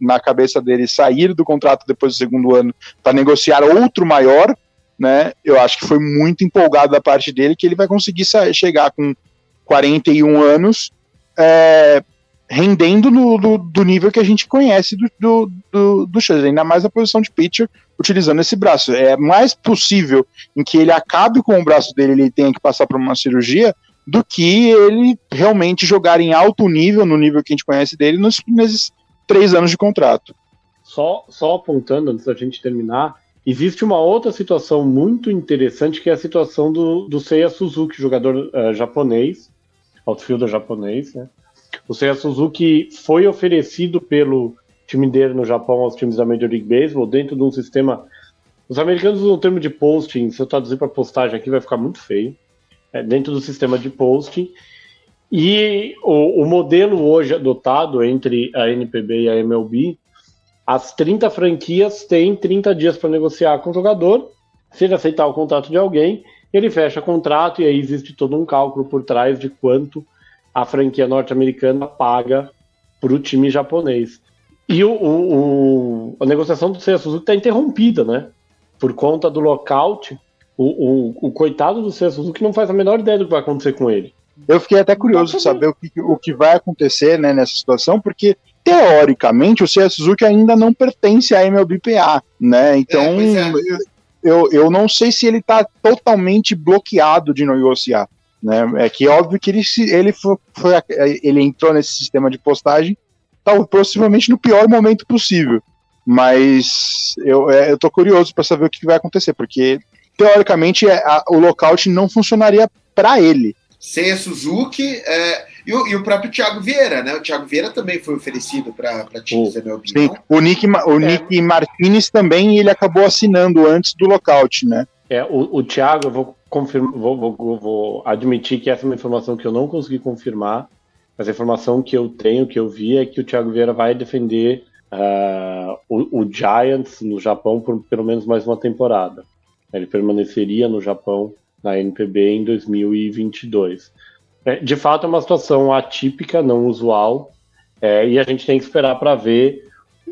[SPEAKER 4] na cabeça dele, sair do contrato depois do segundo ano para negociar outro maior, né? Eu acho que foi muito empolgado da parte dele que ele vai conseguir chegar com 41 anos, é, rendendo no, do, do, nível que a gente conhece do, do, do, do ainda mais a posição de pitcher, utilizando esse braço. É mais possível em que ele acabe com o braço dele, ele tenha que passar por uma cirurgia, do que ele realmente jogar em alto nível, no nível que a gente conhece dele, nos, nesses três anos de contrato.
[SPEAKER 2] Só, só apontando, antes da gente terminar, Existe uma outra situação muito interessante que é a situação do, do Seiya Suzuki, jogador uh, japonês, outfielder japonês, né? O Seiya Suzuki foi oferecido pelo time dele no Japão aos times da Major League Baseball dentro de um sistema. Os americanos usam o termo de posting, se eu traduzir para postagem aqui vai ficar muito feio. É, dentro do sistema de posting. E o, o, modelo hoje adotado entre a NPB e a MLB, as 30 franquias têm 30 dias para negociar com o jogador. Se ele aceitar o contrato de alguém, ele fecha contrato e aí existe todo um cálculo por trás de quanto a franquia norte-americana paga para o time japonês. E o, o, a negociação do Seiya Suzuki está interrompida, né? Por conta do lockout, o, o, o coitado do Seiya Suzuki não faz a menor ideia do que vai acontecer com ele.
[SPEAKER 4] Eu fiquei até curioso de saber o que, o que vai acontecer né, nessa situação, porque teoricamente o Seiya Suzuki ainda não pertence à MLBPA, né? Então é, é. eu, eu não sei se ele está totalmente bloqueado de negociar. Né? É que é óbvio que ele, ele, foi, foi, ele entrou nesse sistema de postagem tal, possivelmente no pior momento possível. Mas eu, é, eu tô curioso para saber o que vai acontecer, porque teoricamente é, a, o lockout não funcionaria para ele.
[SPEAKER 3] Sem a Suzuki é, e, o, e, o, próprio Thiago Vieira, né? O Thiago Vieira também foi oferecido para times da. Sim,
[SPEAKER 4] o Nick, o é. Nick Martinez também ele acabou assinando antes do lockout, né?
[SPEAKER 2] É, o, o Thiago, eu vou, confirmar, vou, vou, vou admitir que essa é uma informação que eu não consegui confirmar, mas a informação que eu tenho, que eu vi, é que o Thiago Vieira vai defender uh, o, o, Giants no Japão por pelo menos mais uma temporada. Ele permaneceria no Japão na NPB em 2022. É, de fato, é uma situação atípica, não usual, é, e a gente tem que esperar para ver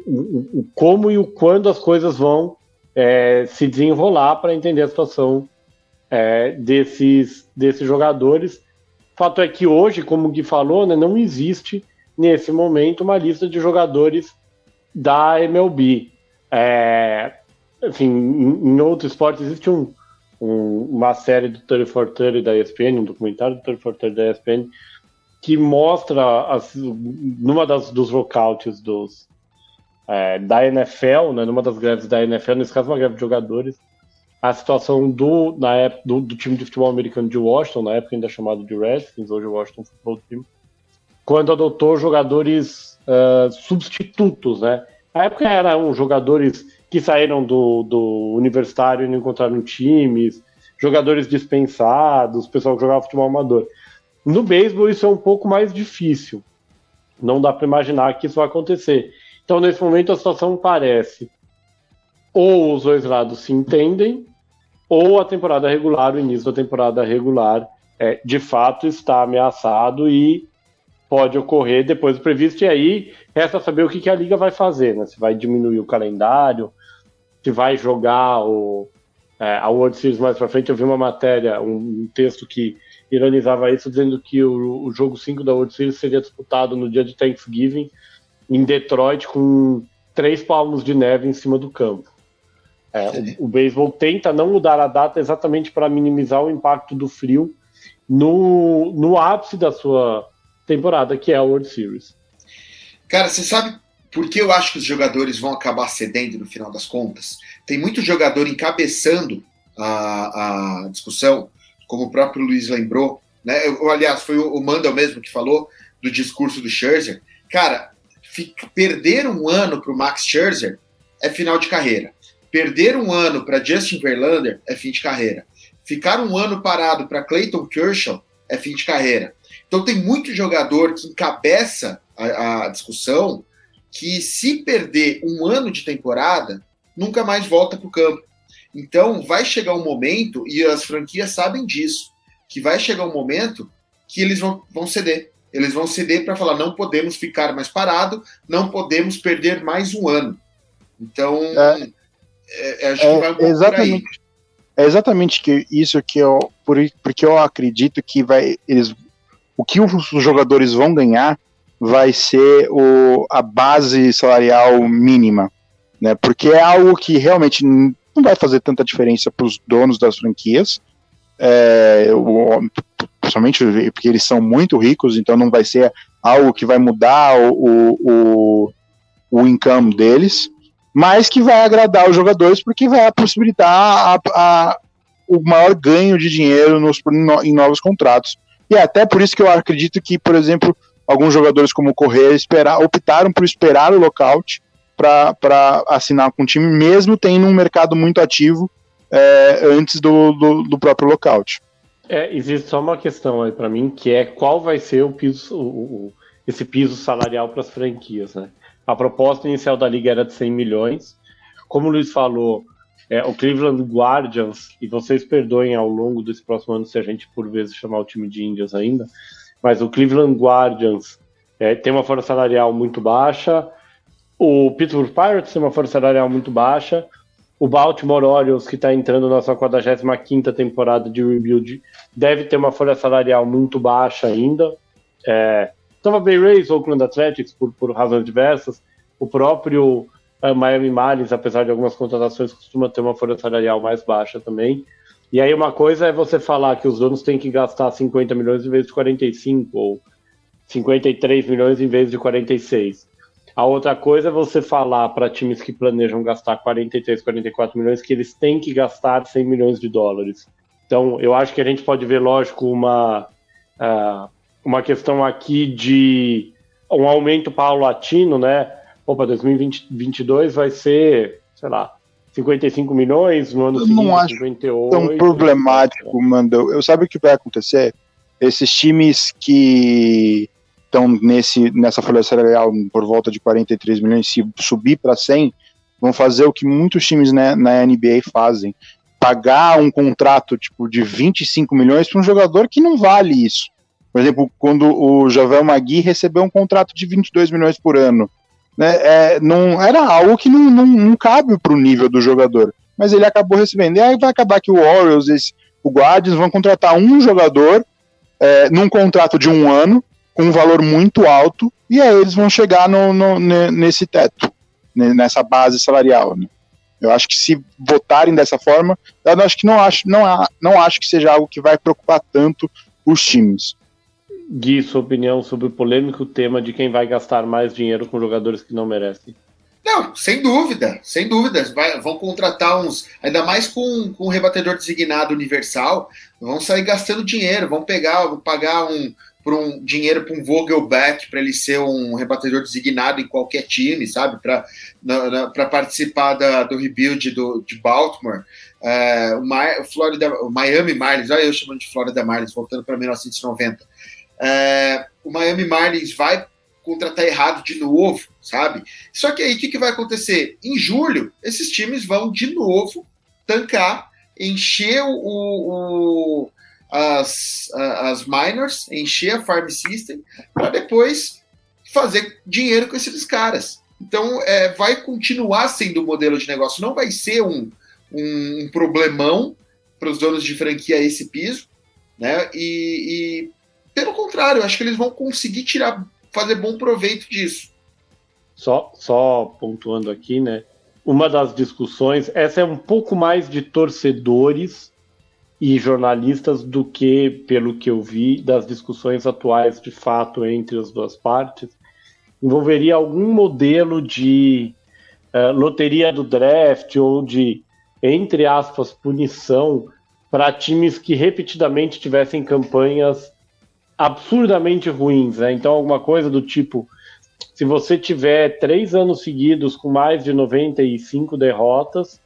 [SPEAKER 2] o, o, como e o quando as coisas vão é, se desenrolar para entender a situação é, desses, desses jogadores Fato é que hoje, como o Gui falou, né, não existe nesse momento uma lista de jogadores da MLB. É, enfim, em, em outros esportes existe um, um, uma série do 3430 da ESPN, um documentário do 3430 da ESPN, que mostra, as, numa das, dos lockouts dos, é, da NFL, né, numa das greves da NFL, nesse caso uma greve de jogadores, a situação do, na época, do, do, time de futebol americano de Washington, na época ainda chamado de Redskins, hoje Washington Football Team, quando adotou jogadores uh, substitutos, né? Na época eram jogadores que saíram do, do universitário e não encontraram times, jogadores dispensados, pessoal que jogava futebol amador. No beisebol isso é um pouco mais difícil. Não dá para imaginar que isso vai acontecer. Então, nesse momento, a situação parece ou os dois lados se entendem, ou a temporada regular, o início da temporada regular, é, de fato está ameaçado e pode ocorrer depois do previsto. E aí resta saber o que, que a liga vai fazer, né? Se vai diminuir o calendário, se vai jogar o, é, a World Series mais para frente. Eu vi uma matéria, um, texto que ironizava isso, dizendo que o, o jogo 5 da World Series seria disputado no dia de Thanksgiving em Detroit com três palmos de neve em cima do campo. É, o, o beisebol tenta não mudar a data exatamente para minimizar o impacto do frio no, no ápice da sua temporada, que é a World Series.
[SPEAKER 3] Cara, você sabe por que eu acho que os jogadores vão acabar cedendo no final das contas? Tem muito jogador encabeçando a, a discussão, como o próprio Luiz lembrou, né? Eu, aliás, foi o, o Mandel mesmo que falou do discurso do Scherzer. Cara, fica, perder um ano para o Max Scherzer é final de carreira. Perder um ano para Justin Verlander é fim de carreira. Ficar um ano parado para Clayton Kershaw é fim de carreira. Então tem muito jogador que encabeça a, a discussão que se perder um ano de temporada, nunca mais volta para o campo. Então vai chegar um momento, e as franquias sabem disso, que vai chegar um momento que eles vão, vão ceder. Eles vão ceder para falar: não podemos ficar mais parado, não podemos perder mais um ano. Então, é. É, é, acho que vai um
[SPEAKER 4] exatamente, É exatamente que isso que eu, por, porque eu acredito que vai, eles, o que os jogadores vão ganhar vai ser o, a base salarial mínima, né? Porque é algo que realmente não vai fazer tanta diferença para os donos das franquias, é, o, principalmente porque eles são muito ricos, então não vai ser algo que vai mudar o, o, o income deles mas que vai agradar os jogadores porque vai possibilitar a, a, o maior ganho de dinheiro nos, em novos contratos. E até por isso que eu acredito que, por exemplo, alguns jogadores como o Correia optaram por esperar o lockout para assinar com o time, mesmo tendo um mercado muito ativo é, antes do, do, do, próprio lockout.
[SPEAKER 2] É, existe só uma questão aí para mim, que é qual vai ser o piso, o, o, esse piso salarial para as franquias, né? A proposta inicial da liga era de 100 milhões. Como o Luiz falou, é, o Cleveland Guardians, e vocês perdoem ao longo desse próximo ano se a gente por vezes chamar o time de Indians ainda, mas o Cleveland Guardians é, tem uma força salarial muito baixa, o Pittsburgh Pirates tem uma força salarial muito baixa, o Baltimore Orioles, que está entrando na sua 45 temporada de rebuild, deve ter uma folha salarial muito baixa ainda. É, Tampa Bay Rays, Oakland Athletics, por, por razões diversas. O próprio uh, Miami Marlins, apesar de algumas contratações, costuma ter uma folha salarial mais baixa também. E aí uma coisa é você falar que os donos têm que gastar 50 milhões em vez de 45, ou 53 milhões em vez de 46. A outra coisa é você falar para times que planejam gastar 43, 44 milhões que eles têm que gastar 100 milhões de dólares. Então, eu acho que a gente pode ver, lógico, uma, uh, uma questão aqui de um aumento paulatino, né? Opa, 2022 vai ser, sei lá, 55 milhões, no ano eu seguinte,
[SPEAKER 4] não acho 58. tão problemático, Mandou. Eu sabe o que vai acontecer? Esses times que estão nesse, nessa folha salarial por volta de 43 milhões, se subir para 100, vão fazer o que muitos times né, na NBA fazem, pagar um contrato tipo de 25 milhões para um jogador que não vale isso. Por exemplo, quando o Javel Magui recebeu um contrato de 22 milhões por ano, né, é, não era algo que não, não, não cabe para o nível do jogador, mas ele acabou recebendo. E aí vai acabar que o Orioles, esse, o Guardians vão contratar um jogador é, num contrato de um ano com um valor muito alto, e aí eles vão chegar no, no nesse teto, nessa base salarial. Né? Eu acho que se votarem dessa forma, eu acho que não acho, não, não acho que seja algo que vai preocupar tanto os times.
[SPEAKER 2] Gui, sua opinião sobre o polêmico tema de quem vai gastar mais dinheiro com jogadores que não merecem?
[SPEAKER 3] Não, sem dúvida, sem dúvida. Vai, vão contratar uns, ainda mais com, com um rebatedor designado universal, vão sair gastando dinheiro, vão pegar, vão pagar um, por um dinheiro para um Vogelback para ele ser um rebatedor designado em qualquer time, sabe? Para participar da, do rebuild do, de Baltimore. É, o, Florida, o Miami Marlins, olha eu chamando de Florida Marlins, voltando para 1990. É, o Miami Marlins vai contratar errado de novo, sabe? Só que aí o que, que vai acontecer? Em julho, esses times vão de novo tancar, encher o, o as, as minors, encher a farm system, para depois fazer dinheiro com esses caras. Então, é, vai continuar sendo o modelo de negócio, não vai ser um, um, problemão para os donos de franquia esse piso, né? E, pelo contrário, acho que eles vão conseguir tirar, fazer bom proveito disso.
[SPEAKER 2] Só, só pontuando aqui, né? Uma das discussões, essa é um pouco mais de torcedores e jornalistas do que, pelo que eu vi, das discussões atuais de fato entre as duas partes, envolveria algum modelo de uh, loteria do draft ou de, entre aspas, punição para times que repetidamente tivessem campanhas absurdamente ruins. Né? Então, alguma coisa do tipo: se você tiver três anos seguidos com mais de 95 derrotas,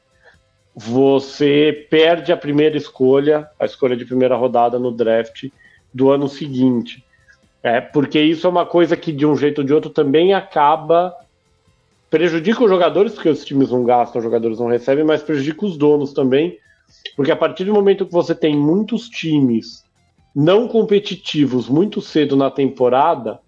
[SPEAKER 2] você perde a primeira escolha, a escolha de primeira rodada no draft do ano seguinte. É, porque isso é uma coisa que, de um jeito ou de outro, também acaba. prejudica os jogadores, porque os times não gastam, os jogadores não recebem, mas prejudica os donos também, porque a partir do momento que você tem muitos times não competitivos muito cedo na temporada,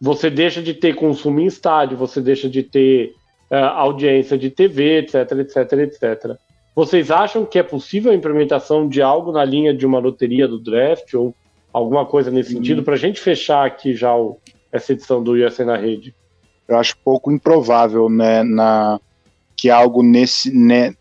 [SPEAKER 2] você deixa de ter consumo em estádio, você deixa de ter uh, audiência de TV, etc, etc, etc. Vocês acham que é possível a implementação de algo na linha de uma loteria do draft ou alguma coisa nesse hum. sentido? Para a gente fechar aqui já o, essa edição do USA na rede.
[SPEAKER 4] Eu acho pouco improvável né, na, que algo nesse, né,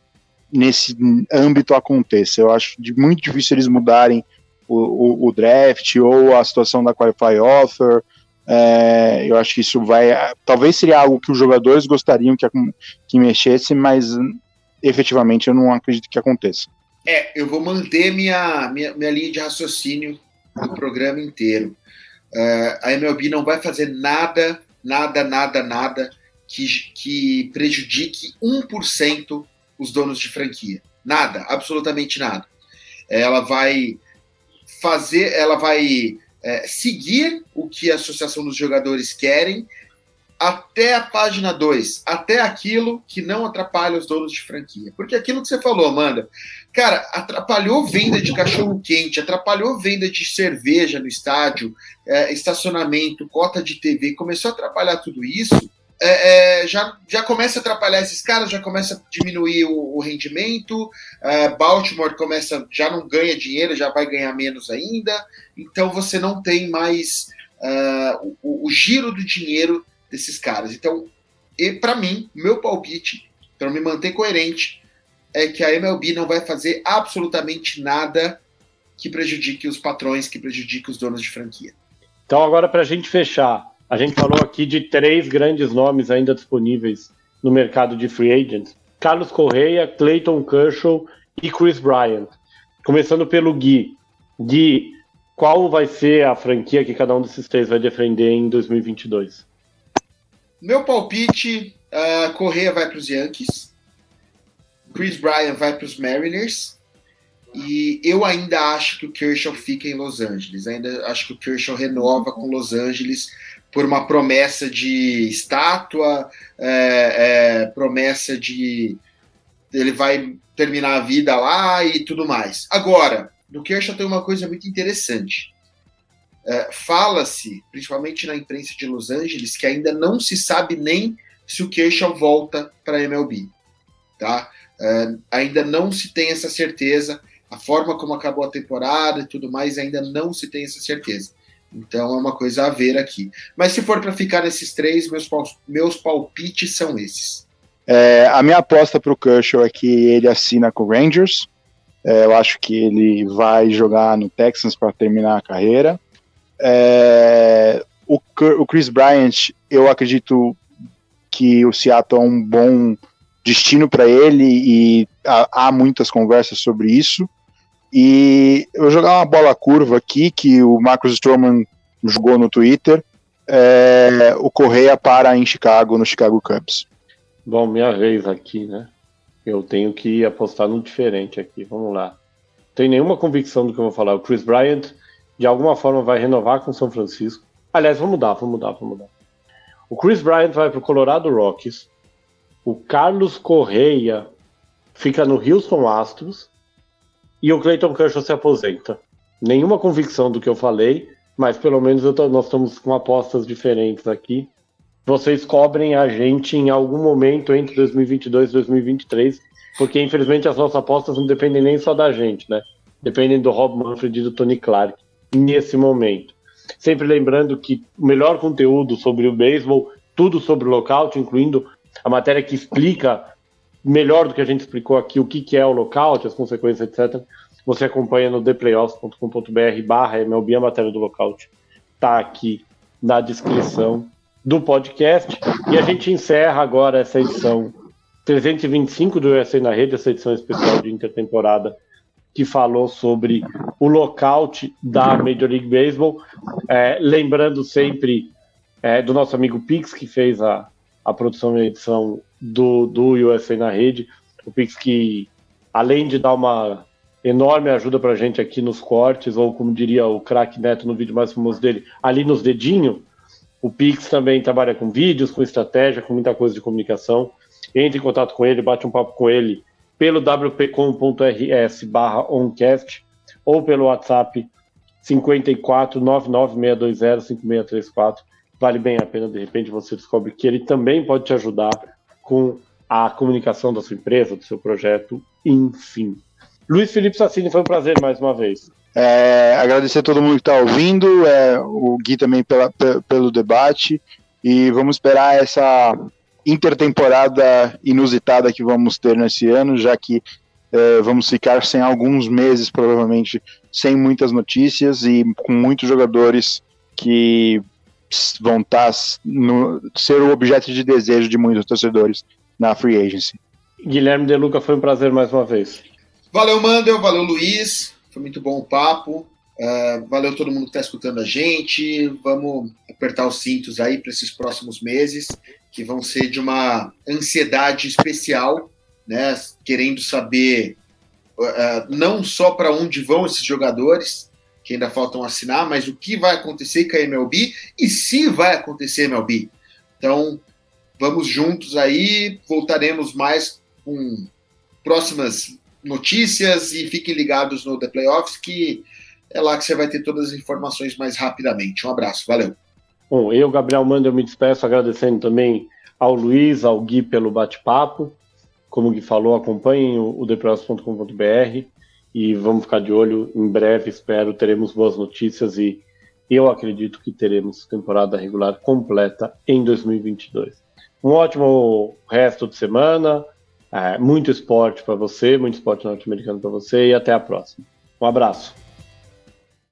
[SPEAKER 4] nesse âmbito aconteça. Eu acho de, muito difícil eles mudarem o, o, o draft ou a situação da Qualify Offer. É, eu acho que isso vai. Talvez seria algo que os jogadores gostariam que, que mexesse, mas efetivamente eu não acredito que aconteça.
[SPEAKER 3] É, eu vou manter minha, minha, minha linha de raciocínio no programa inteiro. Uh, a MLB não vai fazer nada, nada, nada, nada que, que prejudique 1% os donos de franquia. Nada, absolutamente nada. Ela vai fazer, ela vai é, seguir o que a Associação dos Jogadores querem até a página 2, até aquilo que não atrapalha os donos de franquia. Porque aquilo que você falou, Amanda, cara, atrapalhou venda de cachorro quente, atrapalhou venda de cerveja no estádio, é, estacionamento, cota de TV, começou a atrapalhar tudo isso. É, é, já, já começa a atrapalhar esses caras, já começa a diminuir o, o rendimento. É, Baltimore começa, já não ganha dinheiro, já vai ganhar menos ainda. Então você não tem mais uh, o, o giro do dinheiro desses caras. Então, para mim, meu palpite, para me manter coerente, é que a MLB não vai fazer absolutamente nada que prejudique os patrões, que prejudique os donos de franquia.
[SPEAKER 2] Então, agora, para a gente fechar, a gente falou aqui de três grandes nomes ainda disponíveis no mercado de free agents: Carlos Correia, Clayton Kershaw e Chris Bryant. Começando pelo Gui. Gui, qual vai ser a franquia que cada um desses três vai defender em 2022?
[SPEAKER 3] Meu palpite, uh, Correia vai para os Yankees, Chris Bryan vai para os Mariners, e eu ainda acho que o Kershaw fica em Los Angeles. Ainda acho que o Kershaw renova com Los Angeles por uma promessa de estátua, é, é, promessa de ele vai terminar a vida lá e tudo mais. Agora, no Kershaw tem uma coisa muito interessante. É, fala-se, principalmente na imprensa de Los Angeles, que ainda não se sabe nem se o Kershaw volta para a MLB. Tá? É, ainda não se tem essa certeza. A forma como acabou a temporada e tudo mais, ainda não se tem essa certeza. Então é uma coisa a ver aqui. Mas se for para ficar nesses três, meus, meus palpites são esses.
[SPEAKER 4] É, a minha aposta para o Kershaw é que ele assina com o Rangers. É, eu acho que ele vai jogar no Texans para terminar a carreira. É, o, o, Chris Bryant, eu acredito que o Seattle é um bom destino para ele e há, há, muitas conversas sobre isso. E eu vou jogar uma bola curva aqui que o Marcus Stroman jogou no Twitter. É, o Correia para em Chicago, no Chicago Cubs.
[SPEAKER 2] Bom, minha vez aqui, né? Eu tenho que apostar no diferente aqui. Vamos lá. Tenho nenhuma convicção do que eu vou falar. O Chris Bryant de alguma forma vai renovar com São Francisco. Aliás, vamos mudar, vamos mudar, vamos mudar. O Chris Bryant vai para o Colorado Rockies. O Carlos Correia fica no Houston Astros. E o Clayton Kershaw se aposenta. Nenhuma convicção do que eu falei, mas pelo menos tô, nós estamos com apostas diferentes aqui. Vocês cobrem a gente em algum momento entre 2022 e 2023, porque infelizmente as nossas apostas não dependem nem só da gente, né? Dependem do Rob Manfred e do Tony Clark nesse momento. Sempre lembrando que o melhor conteúdo sobre o beisebol, tudo sobre o lockout, incluindo a matéria que explica melhor do que a gente explicou aqui o que, que é o lockout, as consequências, etc. Você acompanha no theplayoffs.com.br barra MLB, a matéria do lockout está aqui na descrição do podcast. E a gente encerra agora essa edição 325 do USA na Rede, essa edição especial de intertemporada que falou sobre o lockout da Major League Baseball. É, lembrando sempre é, do nosso amigo Pix, que fez a, a produção e edição do, do USA na rede. O Pix que, além de dar uma enorme ajuda para a gente aqui nos cortes, ou como diria o craque Neto no vídeo mais famoso dele, ali nos dedinhos, o Pix também trabalha com vídeos, com estratégia, com muita coisa de comunicação. Entre em contato com ele, bate um papo com ele pelo wpcom.rs barra oncast ou pelo WhatsApp 54 99620 5634. Vale bem a pena, de repente você descobre que ele também pode te ajudar com a comunicação da sua empresa, do seu projeto, enfim. Luiz Felipe Sassini, foi um prazer mais uma vez.
[SPEAKER 4] É, agradecer a todo mundo que está ouvindo, é, o Gui também pela, pelo debate, e vamos esperar essa intertemporada inusitada que vamos ter nesse ano, já que é, vamos ficar sem alguns meses, provavelmente, sem muitas notícias e com muitos jogadores que vão estar tá no, ser o objeto de desejo de muitos torcedores na free agency.
[SPEAKER 2] Guilherme De Luca, foi um prazer mais uma vez.
[SPEAKER 3] Valeu, Mandel, valeu, Luiz. Foi muito bom o papo. Uh, valeu todo mundo que está escutando a gente. Vamos apertar os cintos aí para esses próximos meses que vão ser de uma ansiedade especial, né? Querendo saber uh, não só para onde vão esses jogadores, que ainda faltam assinar, mas o que vai acontecer com a MLB e se vai acontecer MLB. Então, vamos juntos aí, voltaremos mais com próximas notícias e fiquem ligados no The Playoffs, que é lá que você vai ter todas as informações mais rapidamente. Um abraço, valeu.
[SPEAKER 2] Bom, eu, Gabriel Manda, eu me despeço agradecendo também ao Luiz, ao Gui pelo bate-papo. Como o Gui falou, acompanhem o, theplayoffs.com.br e vamos ficar de olho. Em breve, espero, teremos boas notícias e eu acredito que teremos temporada regular completa em 2022. Um ótimo resto de semana, é, muito esporte para você, muito esporte norte-americano para você e até a próxima. Um abraço.